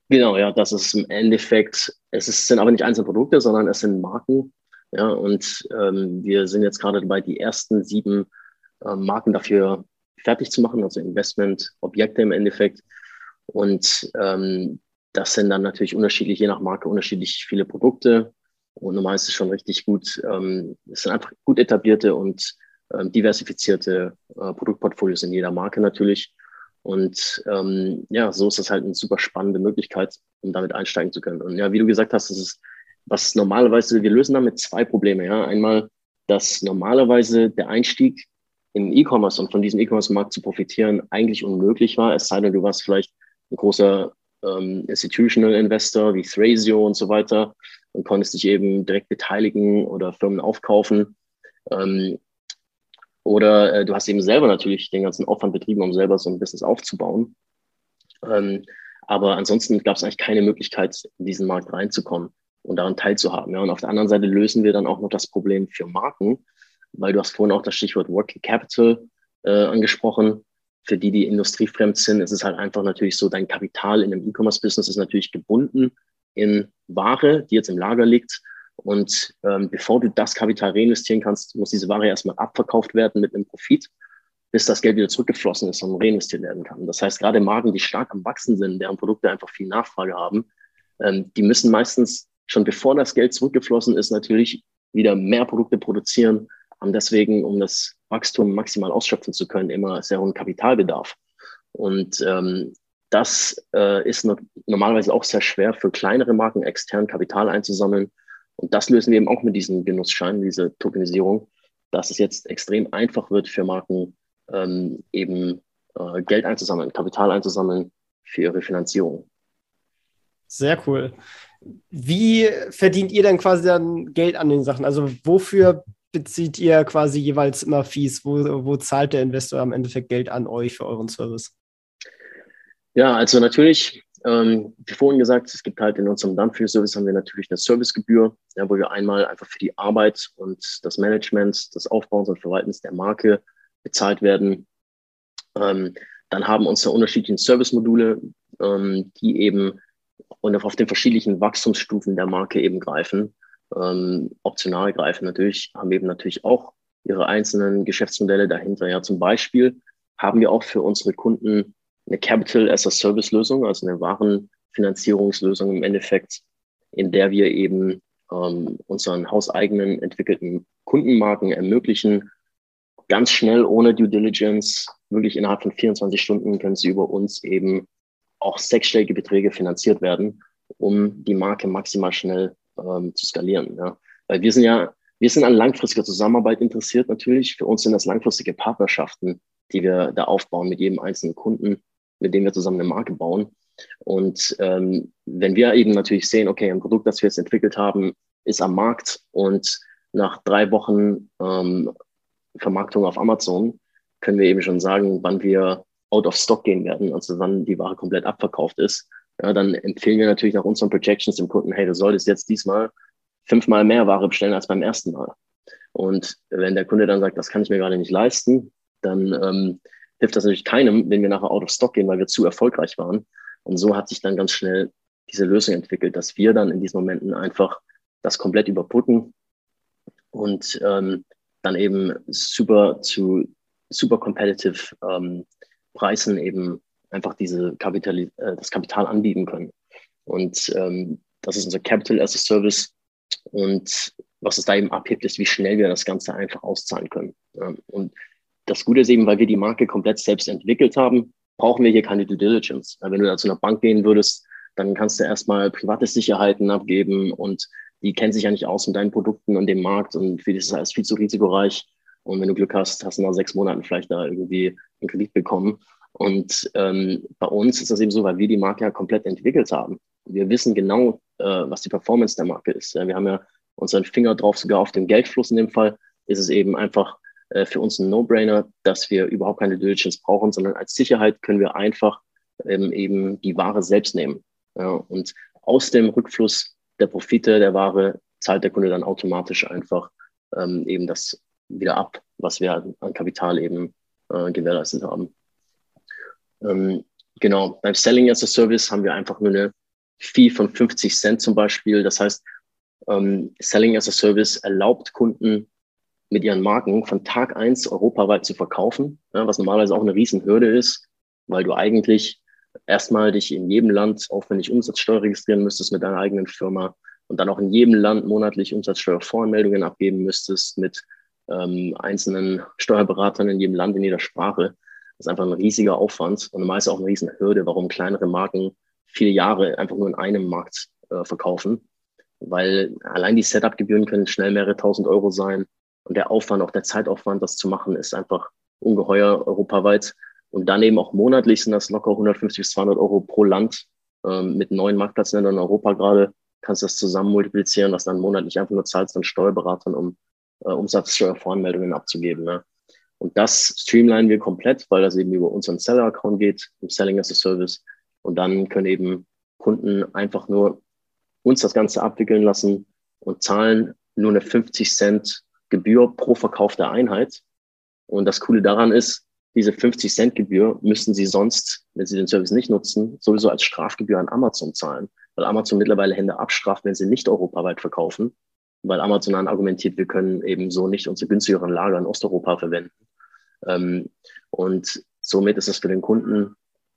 Genau, ja, das ist im Endeffekt, es ist, sind aber nicht einzelne Produkte, sondern es sind Marken. Ja, und ähm, wir sind jetzt gerade dabei, die ersten sieben äh, Marken dafür fertig zu machen, also Investment-Objekte im Endeffekt. Und ähm, das sind dann natürlich unterschiedlich, je nach Marke, unterschiedlich viele Produkte. Und normal ist es schon richtig gut. Ähm, es sind einfach gut etablierte und ähm, diversifizierte äh, Produktportfolios in jeder Marke natürlich. Und ähm, ja, so ist das halt eine super spannende Möglichkeit, um damit einsteigen zu können. Und ja, wie du gesagt hast, das ist was normalerweise, wir lösen damit zwei Probleme. Ja. Einmal, dass normalerweise der Einstieg im E-Commerce und von diesem E-Commerce-Markt zu profitieren eigentlich unmöglich war, es sei denn, du warst vielleicht ein großer ähm, Institutional Investor wie Thrasio und so weiter und konntest dich eben direkt beteiligen oder Firmen aufkaufen. Ähm, oder äh, du hast eben selber natürlich den ganzen Aufwand betrieben, um selber so ein Business aufzubauen. Ähm, aber ansonsten gab es eigentlich keine Möglichkeit, in diesen Markt reinzukommen und daran teilzuhaben. Ja. Und auf der anderen Seite lösen wir dann auch noch das Problem für Marken, weil du hast vorhin auch das Stichwort Working Capital äh, angesprochen. Für die, die industriefremd sind, ist es halt einfach natürlich so, dein Kapital in einem E-Commerce-Business ist natürlich gebunden in Ware, die jetzt im Lager liegt. Und ähm, bevor du das Kapital reinvestieren kannst, muss diese Ware erstmal abverkauft werden mit einem Profit, bis das Geld wieder zurückgeflossen ist und reinvestiert werden kann. Das heißt, gerade Marken, die stark am Wachsen sind, deren Produkte einfach viel Nachfrage haben, ähm, die müssen meistens schon bevor das Geld zurückgeflossen ist, natürlich wieder mehr Produkte produzieren, haben deswegen, um das Wachstum maximal ausschöpfen zu können, immer sehr hohen Kapitalbedarf. Und ähm, das äh, ist no normalerweise auch sehr schwer für kleinere Marken extern Kapital einzusammeln. Und das lösen wir eben auch mit diesen Genussscheinen, diese Tokenisierung, dass es jetzt extrem einfach wird für Marken, ähm, eben äh, Geld einzusammeln, Kapital einzusammeln für ihre Finanzierung. Sehr cool. Wie verdient ihr denn quasi dann Geld an den Sachen? Also wofür bezieht ihr quasi jeweils immer Fees? Wo, wo zahlt der Investor am Endeffekt Geld an euch für euren Service? Ja, also natürlich, ähm, wie vorhin gesagt, es gibt halt in unserem Dunfield-Service haben wir natürlich eine Servicegebühr, ja, wo wir einmal einfach für die Arbeit und das Management, das Aufbauens und Verwaltens der Marke bezahlt werden. Ähm, dann haben unsere unterschiedlichen Service-Module, ähm, die eben und auf den verschiedenen Wachstumsstufen der Marke eben greifen, ähm, optional greifen natürlich, haben eben natürlich auch ihre einzelnen Geschäftsmodelle dahinter. Ja, zum Beispiel haben wir auch für unsere Kunden eine Capital as a Service Lösung, also eine Warenfinanzierungslösung im Endeffekt, in der wir eben ähm, unseren hauseigenen entwickelten Kundenmarken ermöglichen, ganz schnell ohne Due Diligence, wirklich innerhalb von 24 Stunden können sie über uns eben auch sechsstellige Beträge finanziert werden, um die Marke maximal schnell ähm, zu skalieren. Ja. Weil wir sind ja, wir sind an langfristiger Zusammenarbeit interessiert natürlich. Für uns sind das langfristige Partnerschaften, die wir da aufbauen mit jedem einzelnen Kunden, mit dem wir zusammen eine Marke bauen. Und ähm, wenn wir eben natürlich sehen, okay, ein Produkt, das wir jetzt entwickelt haben, ist am Markt und nach drei Wochen ähm, Vermarktung auf Amazon können wir eben schon sagen, wann wir out of stock gehen werden, also wann die Ware komplett abverkauft ist, ja, dann empfehlen wir natürlich nach unseren Projections dem Kunden, hey, du solltest jetzt diesmal fünfmal mehr Ware bestellen als beim ersten Mal. Und wenn der Kunde dann sagt, das kann ich mir gerade nicht leisten, dann ähm, hilft das natürlich keinem, wenn wir nachher out of stock gehen, weil wir zu erfolgreich waren. Und so hat sich dann ganz schnell diese Lösung entwickelt, dass wir dann in diesen Momenten einfach das komplett überbrücken und ähm, dann eben super zu super competitive ähm, Preisen eben einfach diese Kapital, äh, das Kapital anbieten können. Und ähm, das ist unser Capital as a Service. Und was es da eben abhebt, ist, wie schnell wir das Ganze einfach auszahlen können. Ja, und das Gute ist eben, weil wir die Marke komplett selbst entwickelt haben, brauchen wir hier keine Due Diligence. Wenn du da zu einer Bank gehen würdest, dann kannst du erstmal private Sicherheiten abgeben und die kennen sich ja nicht aus mit deinen Produkten und dem Markt und für das ist alles viel zu risikoreich. Und wenn du Glück hast, hast du nach sechs Monaten vielleicht da irgendwie einen Kredit bekommen. Und ähm, bei uns ist das eben so, weil wir die Marke ja komplett entwickelt haben. Wir wissen genau, äh, was die Performance der Marke ist. Ja, wir haben ja unseren Finger drauf, sogar auf dem Geldfluss in dem Fall, ist es eben einfach äh, für uns ein No-Brainer, dass wir überhaupt keine Diligence brauchen, sondern als Sicherheit können wir einfach ähm, eben die Ware selbst nehmen. Ja, und aus dem Rückfluss der Profite der Ware zahlt der Kunde dann automatisch einfach ähm, eben das wieder ab, was wir an Kapital eben äh, gewährleistet haben. Ähm, genau, beim Selling as a Service haben wir einfach nur eine Fee von 50 Cent zum Beispiel. Das heißt, ähm, Selling as a Service erlaubt Kunden mit ihren Marken von Tag eins europaweit zu verkaufen, ja, was normalerweise auch eine Riesenhürde ist, weil du eigentlich erstmal dich in jedem Land aufwendig Umsatzsteuer registrieren müsstest mit deiner eigenen Firma und dann auch in jedem Land monatlich Umsatzsteuervoranmeldungen abgeben müsstest mit ähm, einzelnen Steuerberatern in jedem Land, in jeder Sprache. Das ist einfach ein riesiger Aufwand und meist auch eine riesen Hürde, warum kleinere Marken viele Jahre einfach nur in einem Markt äh, verkaufen. weil allein die Setup-Gebühren können schnell mehrere tausend Euro sein und der Aufwand, auch der Zeitaufwand, das zu machen, ist einfach ungeheuer europaweit. Und dann eben auch monatlich sind das locker 150 bis 200 Euro pro Land ähm, mit neuen Marktplatzländern in Europa gerade. Kannst das zusammen multiplizieren, was dann monatlich einfach nur zahlst an Steuerberatern, um äh, Umsatzsteuervoranmeldungen abzugeben. Ne? Und das streamlinen wir komplett, weil das eben über unseren Seller-Account geht, im Selling as a Service. Und dann können eben Kunden einfach nur uns das Ganze abwickeln lassen und zahlen nur eine 50 Cent Gebühr pro verkaufte Einheit. Und das Coole daran ist, diese 50 Cent Gebühr müssen Sie sonst, wenn Sie den Service nicht nutzen, sowieso als Strafgebühr an Amazon zahlen, weil Amazon mittlerweile Hände abstraft, wenn sie nicht europaweit verkaufen, weil Amazon dann argumentiert, wir können eben so nicht unsere günstigeren Lager in Osteuropa verwenden. Ähm, und somit ist es für den Kunden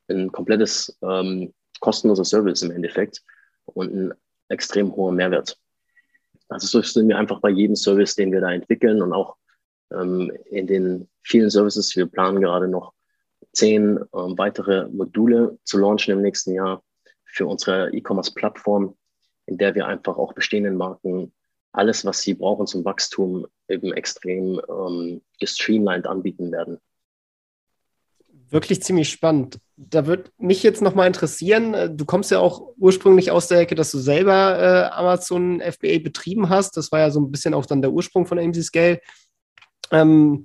ein komplettes ähm, kostenloser Service im Endeffekt und ein extrem hoher Mehrwert. Also so sind wir einfach bei jedem Service, den wir da entwickeln und auch ähm, in den vielen Services. Wir planen gerade noch zehn ähm, weitere Module zu launchen im nächsten Jahr für unsere E-Commerce-Plattform, in der wir einfach auch bestehenden Marken alles, was sie brauchen zum Wachstum, eben extrem ähm, gestreamlined anbieten werden. Wirklich ziemlich spannend. Da würde mich jetzt nochmal interessieren, äh, du kommst ja auch ursprünglich aus der Ecke, dass du selber äh, Amazon FBA betrieben hast. Das war ja so ein bisschen auch dann der Ursprung von AMC Scale. Ähm,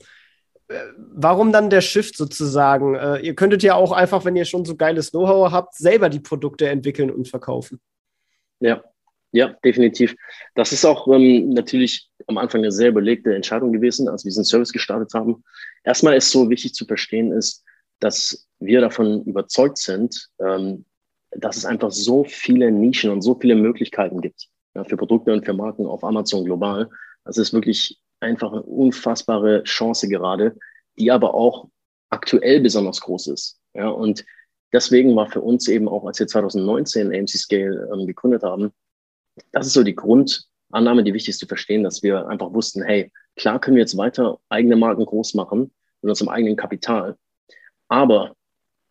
äh, warum dann der Shift sozusagen? Äh, ihr könntet ja auch einfach, wenn ihr schon so geiles Know-how habt, selber die Produkte entwickeln und verkaufen. Ja, ja, definitiv. Das ist auch ähm, natürlich am Anfang eine sehr überlegte Entscheidung gewesen, als wir diesen Service gestartet haben. Erstmal ist so wichtig zu verstehen ist, dass wir davon überzeugt sind, ähm, dass es einfach so viele Nischen und so viele Möglichkeiten gibt ja, für Produkte und für Marken auf Amazon global. Das ist wirklich einfach eine unfassbare Chance gerade, die aber auch aktuell besonders groß ist. Ja, und deswegen war für uns eben auch, als wir 2019 AMC Scale ähm, gegründet haben, das ist so die Grundannahme, die wichtig ist zu verstehen, dass wir einfach wussten, hey, klar können wir jetzt weiter eigene Marken groß machen mit unserem eigenen Kapital, aber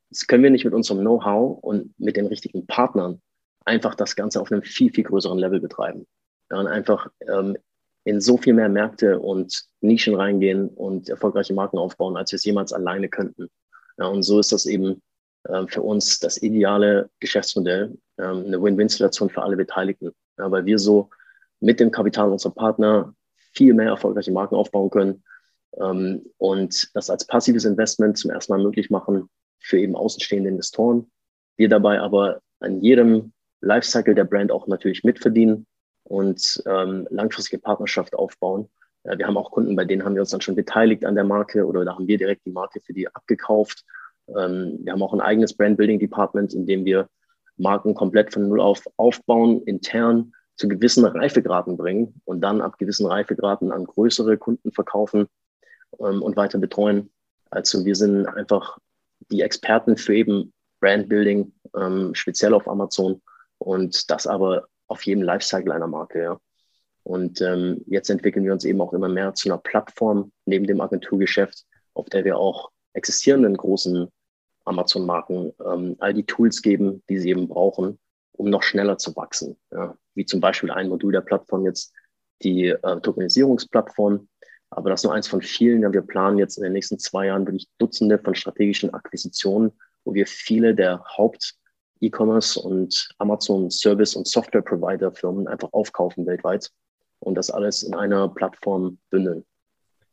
das können wir nicht mit unserem Know-how und mit den richtigen Partnern einfach das Ganze auf einem viel, viel größeren Level betreiben. Und einfach ähm, in so viel mehr Märkte und Nischen reingehen und erfolgreiche Marken aufbauen, als wir es jemals alleine könnten. Ja, und so ist das eben äh, für uns das ideale Geschäftsmodell, äh, eine Win-Win-Situation für alle Beteiligten, ja, weil wir so mit dem Kapital unserer Partner viel mehr erfolgreiche Marken aufbauen können ähm, und das als passives Investment zum ersten Mal möglich machen für eben außenstehende Investoren. Wir dabei aber an jedem Lifecycle der Brand auch natürlich mitverdienen und ähm, langfristige Partnerschaft aufbauen. Äh, wir haben auch Kunden, bei denen haben wir uns dann schon beteiligt an der Marke oder da haben wir direkt die Marke für die abgekauft. Ähm, wir haben auch ein eigenes Brand-Building-Department, in dem wir Marken komplett von Null auf aufbauen, intern zu gewissen Reifegraden bringen und dann ab gewissen Reifegraden an größere Kunden verkaufen ähm, und weiter betreuen. Also wir sind einfach die Experten für eben Brand-Building, ähm, speziell auf Amazon und das aber auf jedem Lifecycle einer Marke, ja. Und ähm, jetzt entwickeln wir uns eben auch immer mehr zu einer Plattform neben dem Agenturgeschäft, auf der wir auch existierenden großen Amazon-Marken ähm, all die Tools geben, die sie eben brauchen, um noch schneller zu wachsen. Ja. Wie zum Beispiel ein Modul der Plattform jetzt die äh, Tokenisierungsplattform. Aber das ist nur eins von vielen. Ja, wir planen jetzt in den nächsten zwei Jahren wirklich Dutzende von strategischen Akquisitionen, wo wir viele der Haupt- E-Commerce und Amazon Service und Software Provider Firmen einfach aufkaufen weltweit und das alles in einer Plattform bündeln.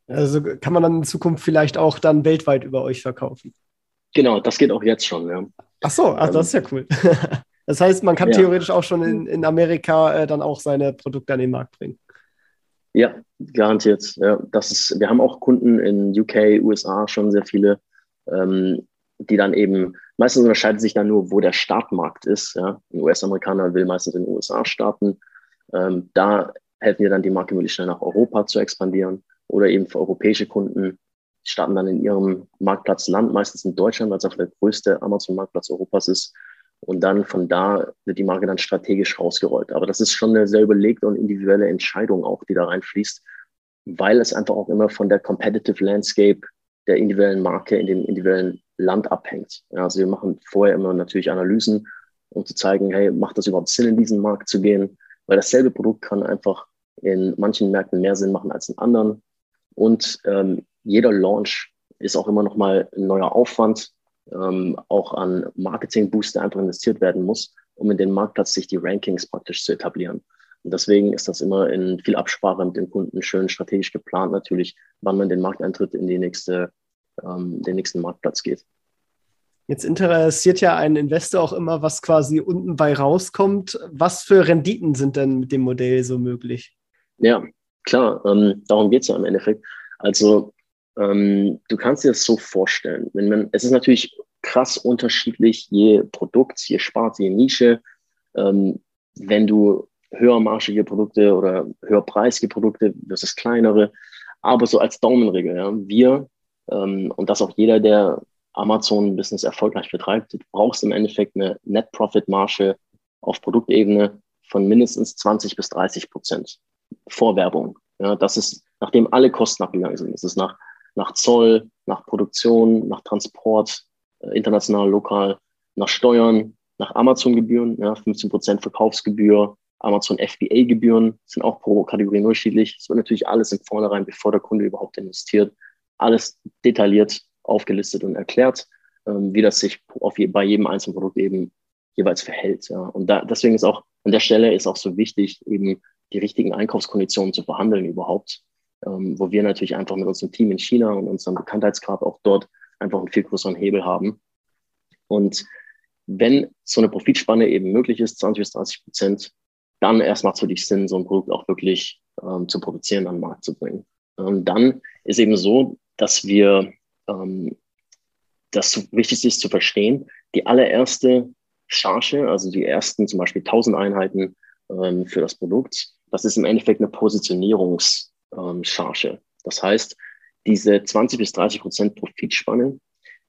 Also kann man dann in Zukunft vielleicht auch dann weltweit über euch verkaufen? Genau, das geht auch jetzt schon, ja. Ach so, ach, das ist ja cool. <laughs> das heißt, man kann ja. theoretisch auch schon in, in Amerika äh, dann auch seine Produkte an den Markt bringen. Ja, garantiert. Ja, das ist, wir haben auch Kunden in UK, USA schon sehr viele, ähm, die dann eben, meistens unterscheidet sich dann nur, wo der Startmarkt ist. Ja. Ein US-Amerikaner will meistens in den USA starten. Ähm, da helfen wir dann die Marke möglichst schnell nach Europa zu expandieren oder eben für europäische Kunden die starten dann in ihrem Marktplatzland, meistens in Deutschland, weil es auch der größte Amazon-Marktplatz Europas ist. Und dann von da wird die Marke dann strategisch rausgerollt. Aber das ist schon eine sehr überlegte und individuelle Entscheidung auch, die da reinfließt, weil es einfach auch immer von der Competitive Landscape der individuellen Marke in dem individuellen Land abhängt. Ja, also wir machen vorher immer natürlich Analysen, um zu zeigen, hey, macht das überhaupt Sinn, in diesen Markt zu gehen? weil dasselbe Produkt kann einfach in manchen Märkten mehr Sinn machen als in anderen. Und ähm, jeder Launch ist auch immer noch mal ein neuer Aufwand, ähm, auch an Marketing-Boost, der einfach investiert werden muss, um in den Marktplatz sich die Rankings praktisch zu etablieren. Und deswegen ist das immer in viel Absprache mit dem Kunden schön strategisch geplant, natürlich, wann man den Markteintritt in die nächste, ähm, den nächsten Marktplatz geht. Jetzt interessiert ja einen Investor auch immer, was quasi unten bei rauskommt. Was für Renditen sind denn mit dem Modell so möglich? Ja, klar, ähm, darum geht es ja im Endeffekt. Also ähm, du kannst dir das so vorstellen. Wenn man, es ist natürlich krass unterschiedlich, je Produkt, je Sparte, je Nische. Ähm, wenn du höhermarschige Produkte oder höherpreisige Produkte versus kleinere, aber so als Daumenregel, ja, wir ähm, und das auch jeder, der Amazon-Business erfolgreich betreibt, du brauchst im Endeffekt eine Net-Profit-Marge auf Produktebene von mindestens 20 bis 30 Prozent vor Werbung. Ja, das ist, nachdem alle Kosten abgegangen sind. Das ist nach, nach Zoll, nach Produktion, nach Transport, äh, international, lokal, nach Steuern, nach Amazon-Gebühren, ja, 15 Prozent Verkaufsgebühr, Amazon FBA-Gebühren sind auch pro Kategorie unterschiedlich. Es wird natürlich alles im Vornherein, bevor der Kunde überhaupt investiert, alles detailliert aufgelistet und erklärt, ähm, wie das sich auf je, bei jedem einzelnen Produkt eben jeweils verhält. Ja. Und da, deswegen ist auch an der Stelle ist auch so wichtig, eben die richtigen Einkaufskonditionen zu verhandeln überhaupt, ähm, wo wir natürlich einfach mit unserem Team in China und unserem Bekanntheitsgrad auch dort einfach einen viel größeren Hebel haben. Und wenn so eine Profitspanne eben möglich ist, 20 bis 30 Prozent, dann erst macht es für dich Sinn, so ein Produkt auch wirklich ähm, zu produzieren, an den Markt zu bringen. Und dann ist eben so, dass wir ähm, das Wichtigste ist zu verstehen, die allererste Charge, also die ersten zum Beispiel 1000 Einheiten ähm, für das Produkt, das ist im Endeffekt eine Positionierungscharge. Ähm, das heißt, diese 20 bis 30 Prozent Profitspanne,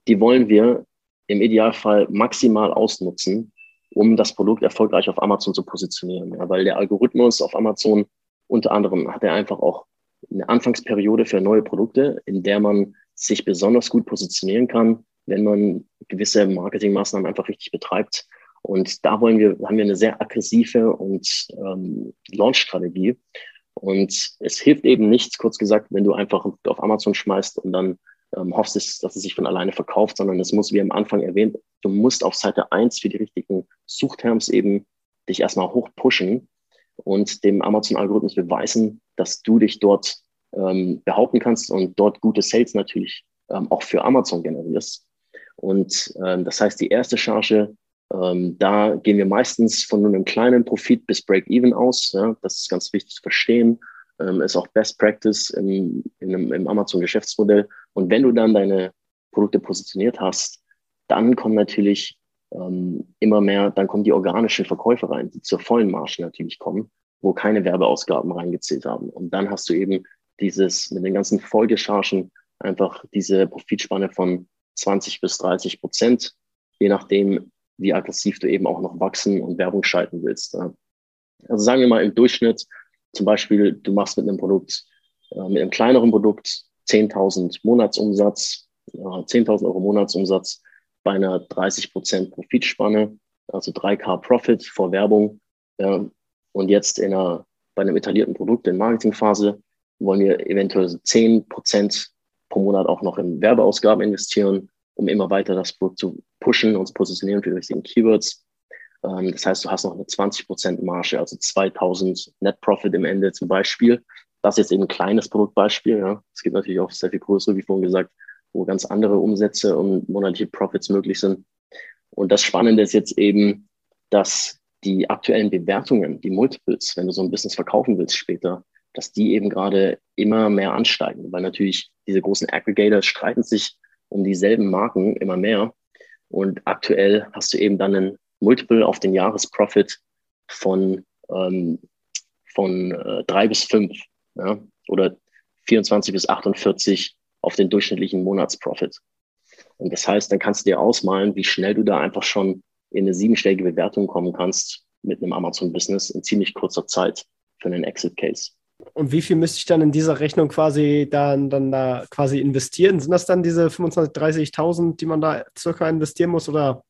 die wollen wir im Idealfall maximal ausnutzen, um das Produkt erfolgreich auf Amazon zu positionieren. Ja, weil der Algorithmus auf Amazon unter anderem hat er einfach auch eine Anfangsperiode für neue Produkte, in der man sich besonders gut positionieren kann, wenn man gewisse Marketingmaßnahmen einfach richtig betreibt. Und da wollen wir, haben wir eine sehr aggressive und ähm, Launch-Strategie. Und es hilft eben nichts, kurz gesagt, wenn du einfach auf Amazon schmeißt und dann ähm, hoffst, dass es sich von alleine verkauft, sondern es muss, wie am Anfang erwähnt, du musst auf Seite eins für die richtigen Suchterms eben dich erstmal hoch pushen und dem Amazon-Algorithmus beweisen, dass du dich dort ähm, behaupten kannst und dort gute Sales natürlich ähm, auch für Amazon generierst. Und ähm, das heißt, die erste Charge, ähm, da gehen wir meistens von einem kleinen Profit bis Break-Even aus. Ja? Das ist ganz wichtig zu verstehen. Ähm, ist auch Best Practice im, im, im Amazon-Geschäftsmodell. Und wenn du dann deine Produkte positioniert hast, dann kommen natürlich ähm, immer mehr, dann kommen die organischen Verkäufe rein, die zur vollen Marge natürlich kommen, wo keine Werbeausgaben reingezählt haben. Und dann hast du eben dieses mit den ganzen Folgechargen einfach diese Profitspanne von 20 bis 30 Prozent, je nachdem, wie aggressiv du eben auch noch wachsen und Werbung schalten willst. Also sagen wir mal im Durchschnitt, zum Beispiel, du machst mit einem Produkt, äh, mit einem kleineren Produkt 10.000 Monatsumsatz, 10.000 Euro Monatsumsatz bei einer 30 Prozent Profitspanne, also 3K Profit vor Werbung. Und jetzt in einer, bei einem etablierten Produkt in Marketingphase wollen wir eventuell 10 Prozent pro Monat auch noch in Werbeausgaben investieren, um immer weiter das Produkt zu pushen und zu positionieren für die richtigen Keywords. Ähm, das heißt, du hast noch eine 20 Prozent Marge, also 2000 Net Profit im Ende zum Beispiel. Das ist jetzt eben ein kleines Produktbeispiel. Ja. Es gibt natürlich auch sehr viel größere, wie vorhin gesagt, wo ganz andere Umsätze und monatliche Profits möglich sind. Und das Spannende ist jetzt eben, dass die aktuellen Bewertungen, die Multiples, wenn du so ein Business verkaufen willst später, dass die eben gerade immer mehr ansteigen, weil natürlich diese großen Aggregators streiten sich um dieselben Marken immer mehr. Und aktuell hast du eben dann einen Multiple auf den Jahresprofit von, ähm, von äh, drei bis fünf ja, oder 24 bis 48 auf den durchschnittlichen Monatsprofit. Und das heißt, dann kannst du dir ausmalen, wie schnell du da einfach schon in eine siebenstellige Bewertung kommen kannst mit einem Amazon-Business in ziemlich kurzer Zeit für einen Exit-Case. Und wie viel müsste ich dann in dieser Rechnung quasi dann, dann da quasi investieren? Sind das dann diese 25.000, 30.000, die man da circa investieren muss oder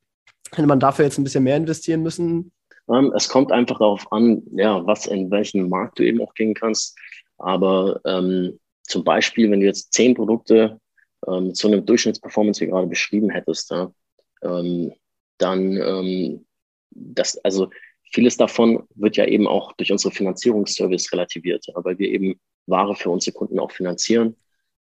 hätte man dafür jetzt ein bisschen mehr investieren müssen? Ähm, es kommt einfach darauf an, ja, was in welchen Markt du eben auch gehen kannst. Aber ähm, zum Beispiel, wenn du jetzt zehn Produkte ähm, zu einem Durchschnittsperformance, wie gerade beschrieben hättest, ja, ähm, dann ähm, das, also vieles davon wird ja eben auch durch unsere Finanzierungsservice relativiert, weil wir eben Ware für unsere Kunden auch finanzieren,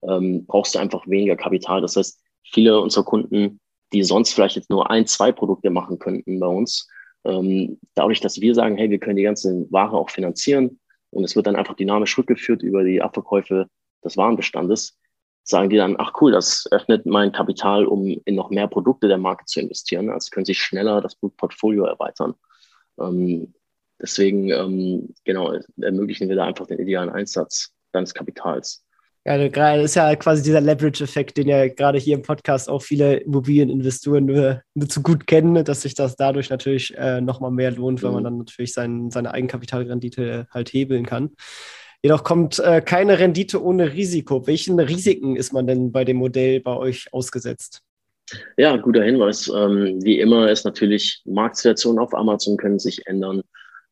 ähm, brauchst du einfach weniger Kapital. Das heißt, viele unserer Kunden, die sonst vielleicht jetzt nur ein, zwei Produkte machen könnten bei uns, ähm, dadurch, dass wir sagen, hey, wir können die ganze Ware auch finanzieren und es wird dann einfach dynamisch rückgeführt über die Abverkäufe des Warenbestandes, sagen die dann, ach cool, das öffnet mein Kapital, um in noch mehr Produkte der Marke zu investieren. Also können sie schneller das Portfolio erweitern. Ähm, deswegen, ähm, genau, ermöglichen wir da einfach den idealen Einsatz deines Kapitals. Ja, das ist ja quasi dieser Leverage-Effekt, den ja gerade hier im Podcast auch viele Immobilieninvestoren nur, nur zu gut kennen, dass sich das dadurch natürlich äh, nochmal mehr lohnt, weil man mhm. dann natürlich sein, seine Eigenkapitalrendite halt hebeln kann. Jedoch kommt äh, keine Rendite ohne Risiko. Welchen Risiken ist man denn bei dem Modell bei euch ausgesetzt? Ja, guter Hinweis. Ähm, wie immer ist natürlich Marktsituationen auf Amazon können sich ändern.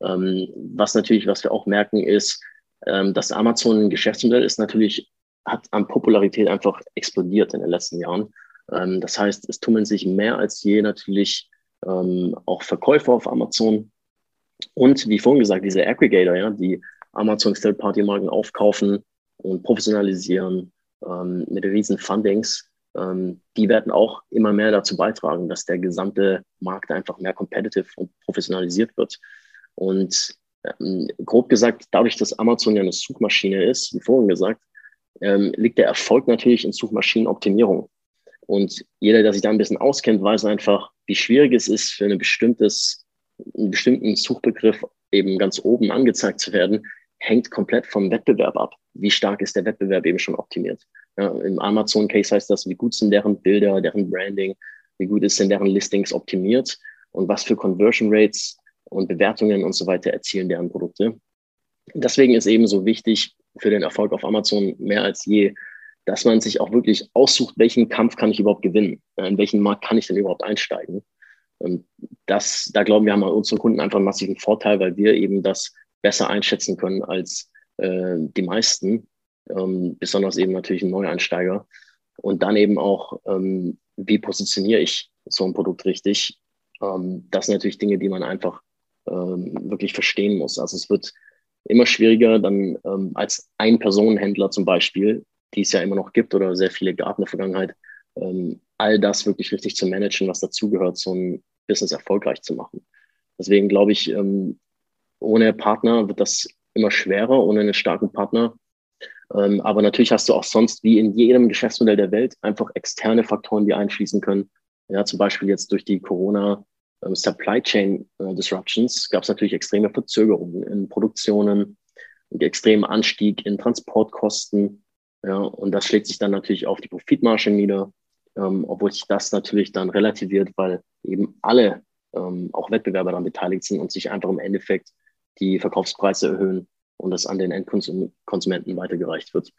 Ähm, was natürlich, was wir auch merken, ist, ähm, das Amazon Geschäftsmodell ist natürlich, hat an Popularität einfach explodiert in den letzten Jahren. Ähm, das heißt, es tummeln sich mehr als je natürlich ähm, auch Verkäufer auf Amazon. Und wie vorhin gesagt, diese Aggregator, ja, die Amazon Third-Party-Marken aufkaufen und professionalisieren ähm, mit riesen Fundings, die werden auch immer mehr dazu beitragen, dass der gesamte Markt einfach mehr competitive und professionalisiert wird. Und ähm, grob gesagt, dadurch, dass Amazon ja eine Suchmaschine ist, wie vorhin gesagt, ähm, liegt der Erfolg natürlich in Suchmaschinenoptimierung. Und jeder, der sich da ein bisschen auskennt, weiß einfach, wie schwierig es ist, für ein bestimmtes, einen bestimmten Suchbegriff eben ganz oben angezeigt zu werden, hängt komplett vom Wettbewerb ab. Wie stark ist der Wettbewerb eben schon optimiert? Ja, Im Amazon-Case heißt das, wie gut sind deren Bilder, deren Branding, wie gut ist denn deren Listings optimiert und was für Conversion Rates und Bewertungen und so weiter erzielen deren Produkte. Deswegen ist eben so wichtig für den Erfolg auf Amazon mehr als je, dass man sich auch wirklich aussucht, welchen Kampf kann ich überhaupt gewinnen? In welchen Markt kann ich denn überhaupt einsteigen? Und das, da glauben wir, haben unsere Kunden einfach einen massiven Vorteil, weil wir eben das besser einschätzen können als äh, die meisten, ähm, besonders eben natürlich ein Neueinsteiger. Und dann eben auch, ähm, wie positioniere ich so ein Produkt richtig? Ähm, das sind natürlich Dinge, die man einfach ähm, wirklich verstehen muss. Also es wird immer schwieriger, dann ähm, als Ein-Personen-Händler zum Beispiel, die es ja immer noch gibt oder sehr viele gab in der Vergangenheit, ähm, all das wirklich richtig zu managen, was dazugehört, so ein Business erfolgreich zu machen. Deswegen glaube ich, ähm, ohne Partner wird das immer schwerer, ohne einen starken Partner. Ähm, aber natürlich hast du auch sonst, wie in jedem Geschäftsmodell der Welt, einfach externe Faktoren, die einfließen können. Ja, zum Beispiel jetzt durch die Corona ähm, Supply Chain äh, Disruptions gab es natürlich extreme Verzögerungen in Produktionen, einen extremen Anstieg in Transportkosten. Ja, und das schlägt sich dann natürlich auf die Profitmarge nieder, ähm, obwohl sich das natürlich dann relativiert, weil eben alle ähm, auch Wettbewerber daran beteiligt sind und sich einfach im Endeffekt die Verkaufspreise erhöhen und das an den Endkonsumenten weitergereicht wird.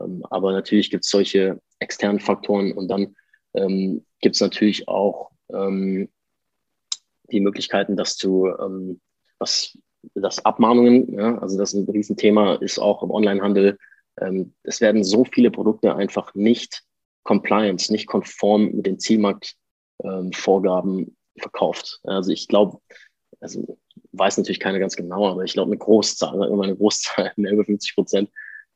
Ähm, aber natürlich gibt es solche externen Faktoren und dann ähm, gibt es natürlich auch ähm, die Möglichkeiten, dass du ähm, was das Abmahnungen, ja, also das ist ein Riesenthema, ist auch im Onlinehandel. Ähm, es werden so viele Produkte einfach nicht compliant, nicht konform mit den Zielmarktvorgaben ähm, verkauft. Also ich glaube, also weiß natürlich keiner ganz genau, aber ich glaube, eine Großzahl, immer eine Großzahl, <laughs> mehr über 50 Prozent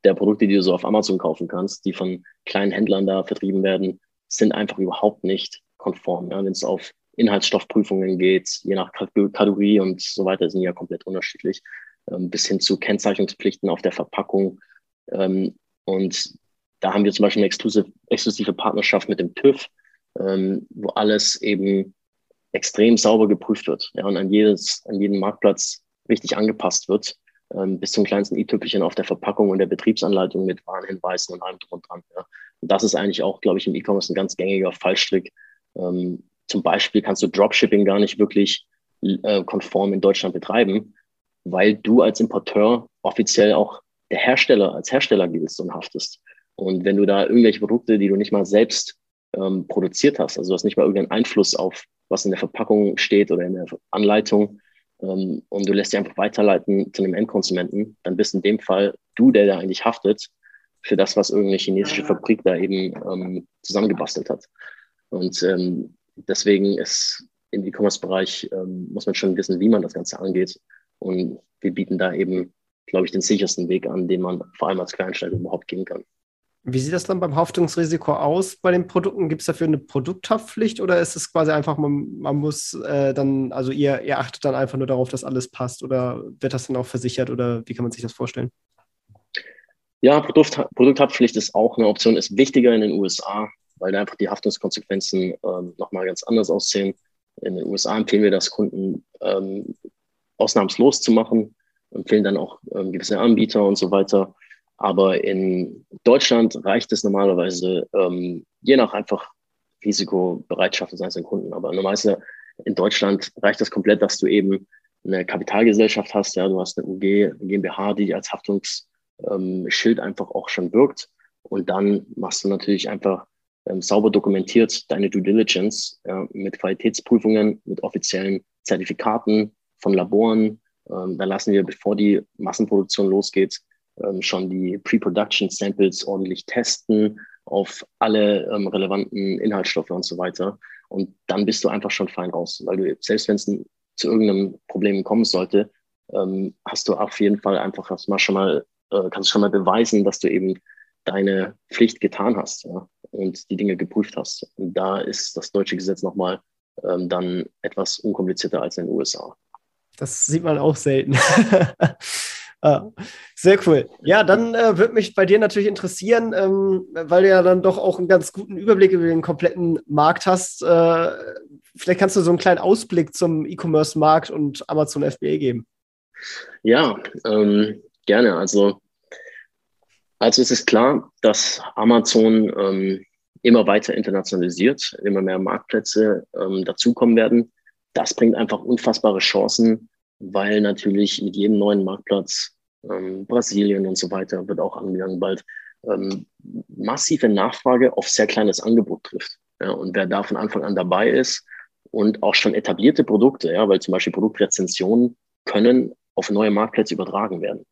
der Produkte, die du so auf Amazon kaufen kannst, die von kleinen Händlern da vertrieben werden, sind einfach überhaupt nicht konform. Ja? Wenn es auf Inhaltsstoffprüfungen geht, je nach Kategorie und so weiter, sind ja komplett unterschiedlich, ähm, bis hin zu Kennzeichnungspflichten auf der Verpackung. Ähm, und da haben wir zum Beispiel eine exklusive, Partnerschaft mit dem TÜV, ähm, wo alles eben extrem sauber geprüft wird ja, und an, jedes, an jeden Marktplatz richtig angepasst wird, ähm, bis zum kleinsten i-Tüpfelchen auf der Verpackung und der Betriebsanleitung mit Warnhinweisen und allem drum und dran. Ja. Und das ist eigentlich auch, glaube ich, im E-Commerce ein ganz gängiger Fallstrick. Ähm, zum Beispiel kannst du Dropshipping gar nicht wirklich äh, konform in Deutschland betreiben, weil du als Importeur offiziell auch der Hersteller als Hersteller giltst und haftest. Und wenn du da irgendwelche Produkte, die du nicht mal selbst ähm, produziert hast, also du hast nicht mal irgendeinen Einfluss auf was in der Verpackung steht oder in der Anleitung, ähm, und du lässt sie einfach weiterleiten zu einem Endkonsumenten, dann bist in dem Fall du, der da eigentlich haftet für das, was irgendeine chinesische Fabrik da eben ähm, zusammengebastelt hat. Und ähm, deswegen ist im E-Commerce-Bereich, ähm, muss man schon wissen, wie man das Ganze angeht. Und wir bieten da eben, glaube ich, den sichersten Weg an, den man vor allem als Kleinsteiger überhaupt gehen kann. Wie sieht das dann beim Haftungsrisiko aus bei den Produkten? Gibt es dafür eine Produkthaftpflicht oder ist es quasi einfach, man, man muss äh, dann, also ihr, ihr achtet dann einfach nur darauf, dass alles passt oder wird das dann auch versichert oder wie kann man sich das vorstellen? Ja, Produkt, Produkthaftpflicht ist auch eine Option, ist wichtiger in den USA, weil da einfach die Haftungskonsequenzen ähm, nochmal ganz anders aussehen. In den USA empfehlen wir das Kunden ähm, ausnahmslos zu machen, empfehlen dann auch ähm, gewisse Anbieter und so weiter. Aber in Deutschland reicht es normalerweise, ähm, je nach einfach Risikobereitschaft des einzelnen Kunden. Aber normalerweise in Deutschland reicht das komplett, dass du eben eine Kapitalgesellschaft hast. Ja, du hast eine UG, eine GmbH, die als Haftungsschild ähm, einfach auch schon wirkt. Und dann machst du natürlich einfach ähm, sauber dokumentiert deine Due Diligence ja, mit Qualitätsprüfungen, mit offiziellen Zertifikaten von Laboren. Ähm, da lassen wir, bevor die Massenproduktion losgeht, ähm, schon die Pre-Production Samples ordentlich testen auf alle ähm, relevanten Inhaltsstoffe und so weiter. Und dann bist du einfach schon fein raus, weil du selbst wenn es zu irgendeinem Problem kommen sollte, ähm, hast du auf jeden Fall einfach erstmal schon mal, äh, kannst schon mal beweisen, dass du eben deine Pflicht getan hast ja, und die Dinge geprüft hast. Und da ist das deutsche Gesetz nochmal ähm, dann etwas unkomplizierter als in den USA. Das sieht man auch selten. <laughs> Ah, sehr cool. Ja, dann äh, würde mich bei dir natürlich interessieren, ähm, weil du ja dann doch auch einen ganz guten Überblick über den kompletten Markt hast. Äh, vielleicht kannst du so einen kleinen Ausblick zum E-Commerce-Markt und Amazon FBA geben. Ja, ähm, gerne. Also, also es ist klar, dass Amazon ähm, immer weiter internationalisiert, immer mehr Marktplätze ähm, dazukommen werden. Das bringt einfach unfassbare Chancen weil natürlich mit jedem neuen Marktplatz, ähm, Brasilien und so weiter, wird auch angegangen bald, ähm, massive Nachfrage auf sehr kleines Angebot trifft. Ja, und wer da von Anfang an dabei ist und auch schon etablierte Produkte, ja, weil zum Beispiel Produktrezensionen können auf neue Marktplätze übertragen werden.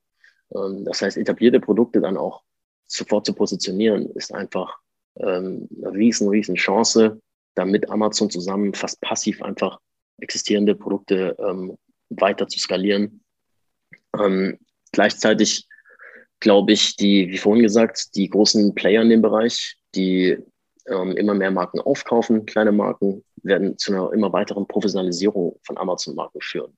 Ähm, das heißt, etablierte Produkte dann auch sofort zu positionieren, ist einfach ähm, eine riesen, riesen Chance, damit Amazon zusammen fast passiv einfach existierende Produkte ähm, weiter zu skalieren. Ähm, gleichzeitig glaube ich, die, wie vorhin gesagt, die großen Player in dem Bereich, die ähm, immer mehr Marken aufkaufen, kleine Marken, werden zu einer immer weiteren Professionalisierung von Amazon-Marken führen,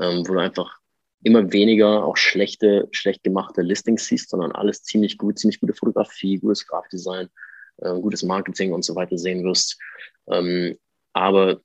ähm, wo du einfach immer weniger auch schlechte, schlecht gemachte Listings siehst, sondern alles ziemlich gut, ziemlich gute Fotografie, gutes Grafikdesign, äh, gutes Marketing und so weiter sehen wirst. Ähm, aber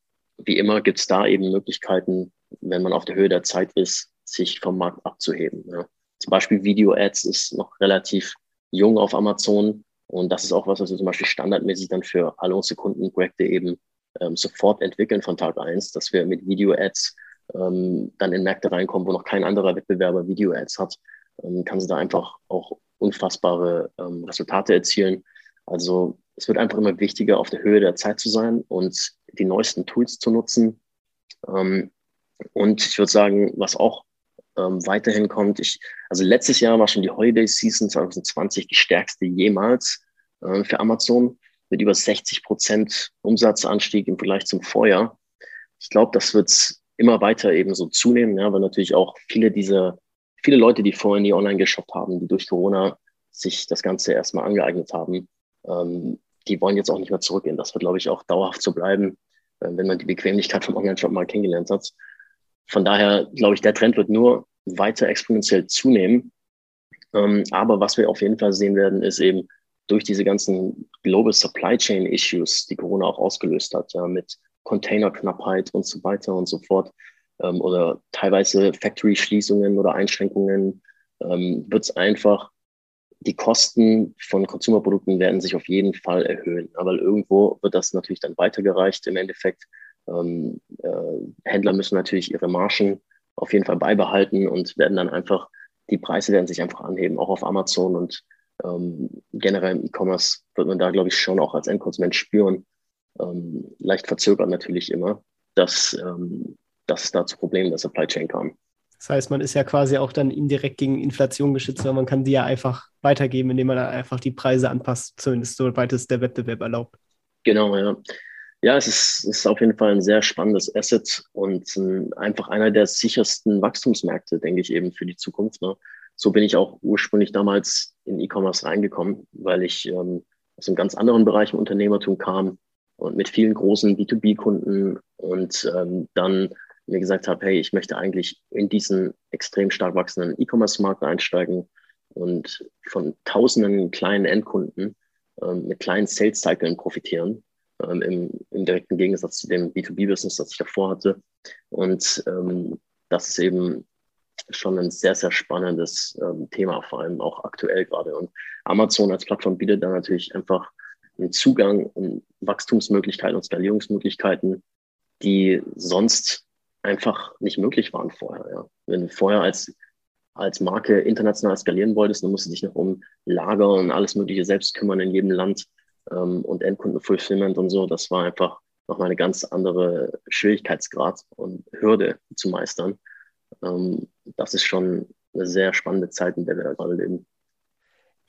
wie immer gibt es da eben Möglichkeiten, wenn man auf der Höhe der Zeit ist, sich vom Markt abzuheben. Ja. Zum Beispiel Video-Ads ist noch relativ jung auf Amazon und das ist auch was, was wir zum Beispiel standardmäßig dann für alle unsere Kundenprojekte eben ähm, sofort entwickeln von Tag eins, dass wir mit Video-Ads ähm, dann in Märkte reinkommen, wo noch kein anderer Wettbewerber Video-Ads hat, ähm, kann sie da einfach auch unfassbare ähm, Resultate erzielen. Also es wird einfach immer wichtiger, auf der Höhe der Zeit zu sein und die neuesten Tools zu nutzen. Ähm, und ich würde sagen, was auch ähm, weiterhin kommt, ich, also letztes Jahr war schon die Holiday Season 2020 die stärkste jemals äh, für Amazon mit über 60 Prozent Umsatzanstieg im Vergleich zum Vorjahr. Ich glaube, das wird immer weiter eben so zunehmen, ja, weil natürlich auch viele dieser, viele Leute, die vorhin die online geshoppt haben, die durch Corona sich das Ganze erstmal angeeignet haben, ähm, die wollen jetzt auch nicht mehr zurückgehen. Das wird, glaube ich, auch dauerhaft so bleiben, äh, wenn man die Bequemlichkeit vom Online-Shop mal kennengelernt hat. Von daher glaube ich, der Trend wird nur weiter exponentiell zunehmen. Ähm, aber was wir auf jeden Fall sehen werden, ist eben durch diese ganzen Global Supply Chain Issues, die Corona auch ausgelöst hat, ja, mit Containerknappheit und so weiter und so fort, ähm, oder teilweise Factory-Schließungen oder Einschränkungen, ähm, wird es einfach, die Kosten von Konsumerprodukten werden sich auf jeden Fall erhöhen. Aber irgendwo wird das natürlich dann weitergereicht im Endeffekt ähm, äh, Händler müssen natürlich ihre Margen auf jeden Fall beibehalten und werden dann einfach, die Preise werden sich einfach anheben, auch auf Amazon und ähm, generell im E-Commerce wird man da, glaube ich, schon auch als Endkonsument spüren, ähm, leicht verzögert natürlich immer, dass, ähm, dass es da zu Problemen der Supply Chain kam. Das heißt, man ist ja quasi auch dann indirekt gegen Inflation geschützt, weil man kann die ja einfach weitergeben, indem man dann einfach die Preise anpasst, zumindest soweit es der Wettbewerb erlaubt. Genau, ja. Ja, es ist, ist auf jeden Fall ein sehr spannendes Asset und ein, einfach einer der sichersten Wachstumsmärkte, denke ich, eben für die Zukunft. Ne? So bin ich auch ursprünglich damals in E-Commerce reingekommen, weil ich ähm, aus einem ganz anderen Bereich im Unternehmertum kam und mit vielen großen B2B-Kunden und ähm, dann mir gesagt habe, hey, ich möchte eigentlich in diesen extrem stark wachsenden E-Commerce-Markt einsteigen und von tausenden kleinen Endkunden ähm, mit kleinen Sales-Cyclen profitieren, ähm, im, im, direkten Gegensatz zu dem B2B-Business, das ich davor hatte. Und ähm, das ist eben schon ein sehr, sehr spannendes ähm, Thema, vor allem auch aktuell gerade. Und Amazon als Plattform bietet da natürlich einfach einen Zugang und Wachstumsmöglichkeiten und Skalierungsmöglichkeiten, die sonst einfach nicht möglich waren vorher. Ja. Wenn du vorher als, als Marke international skalieren wolltest, dann musst du dich noch um Lager und alles Mögliche selbst kümmern in jedem Land ähm, und Endkundenfulfillment und so. Das war einfach nochmal eine ganz andere Schwierigkeitsgrad und Hürde zu meistern. Ähm, das ist schon eine sehr spannende Zeit, in der wir gerade leben.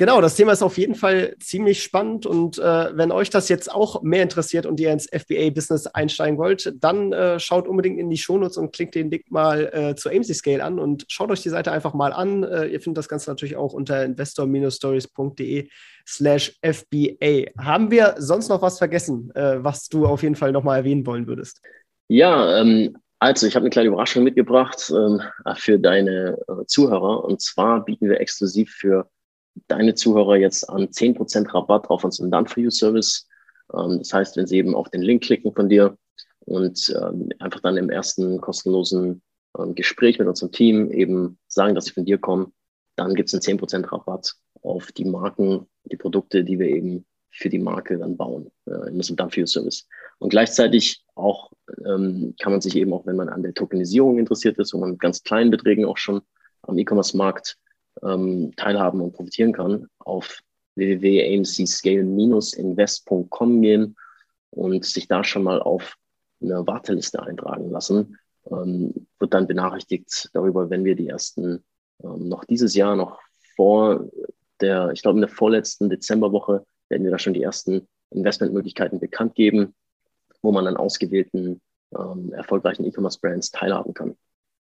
Genau, das Thema ist auf jeden Fall ziemlich spannend und äh, wenn euch das jetzt auch mehr interessiert und ihr ins FBA-Business einsteigen wollt, dann äh, schaut unbedingt in die Shownotes und klickt den Link mal äh, zu AMC Scale an und schaut euch die Seite einfach mal an. Äh, ihr findet das Ganze natürlich auch unter investor-stories.de slash FBA. Haben wir sonst noch was vergessen, äh, was du auf jeden Fall nochmal erwähnen wollen würdest? Ja, ähm, also ich habe eine kleine Überraschung mitgebracht ähm, für deine äh, Zuhörer und zwar bieten wir exklusiv für deine Zuhörer jetzt an 10% Rabatt auf unseren Done-for-You-Service. Ähm, das heißt, wenn sie eben auf den Link klicken von dir und ähm, einfach dann im ersten kostenlosen ähm, Gespräch mit unserem Team eben sagen, dass sie von dir kommen, dann gibt es einen 10% Rabatt auf die Marken, die Produkte, die wir eben für die Marke dann bauen äh, in unserem Done-for-You-Service. Und gleichzeitig auch ähm, kann man sich eben auch, wenn man an der Tokenisierung interessiert ist, wo man mit ganz kleinen Beträgen auch schon am E-Commerce-Markt ähm, teilhaben und profitieren kann, auf www.amcscale-invest.com gehen und sich da schon mal auf eine Warteliste eintragen lassen. Ähm, wird dann benachrichtigt darüber, wenn wir die ersten ähm, noch dieses Jahr, noch vor der, ich glaube in der vorletzten Dezemberwoche, werden wir da schon die ersten Investmentmöglichkeiten bekannt geben, wo man an ausgewählten ähm, erfolgreichen E-Commerce-Brands teilhaben kann.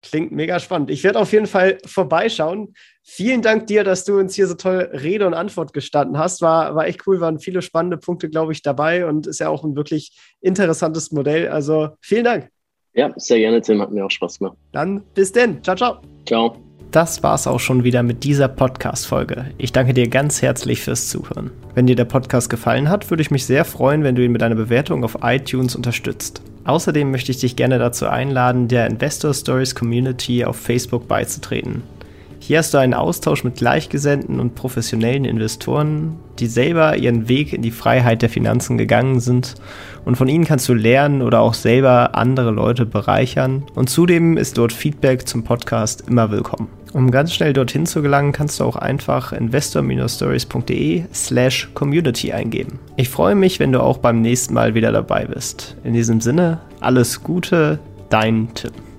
Klingt mega spannend. Ich werde auf jeden Fall vorbeischauen. Vielen Dank dir, dass du uns hier so toll Rede und Antwort gestanden hast. War, war echt cool, waren viele spannende Punkte, glaube ich, dabei und ist ja auch ein wirklich interessantes Modell. Also vielen Dank. Ja, sehr gerne, Tim. Hat mir auch Spaß gemacht. Dann bis denn. Ciao, ciao. Ciao. Das war's auch schon wieder mit dieser Podcast-Folge. Ich danke dir ganz herzlich fürs Zuhören. Wenn dir der Podcast gefallen hat, würde ich mich sehr freuen, wenn du ihn mit einer Bewertung auf iTunes unterstützt. Außerdem möchte ich dich gerne dazu einladen, der Investor Stories Community auf Facebook beizutreten. Hier hast du einen Austausch mit Gleichgesinnten und professionellen Investoren, die selber ihren Weg in die Freiheit der Finanzen gegangen sind und von ihnen kannst du lernen oder auch selber andere Leute bereichern und zudem ist dort Feedback zum Podcast immer willkommen. Um ganz schnell dorthin zu gelangen, kannst du auch einfach investor-stories.de slash community eingeben. Ich freue mich, wenn du auch beim nächsten Mal wieder dabei bist. In diesem Sinne, alles Gute, dein Tim.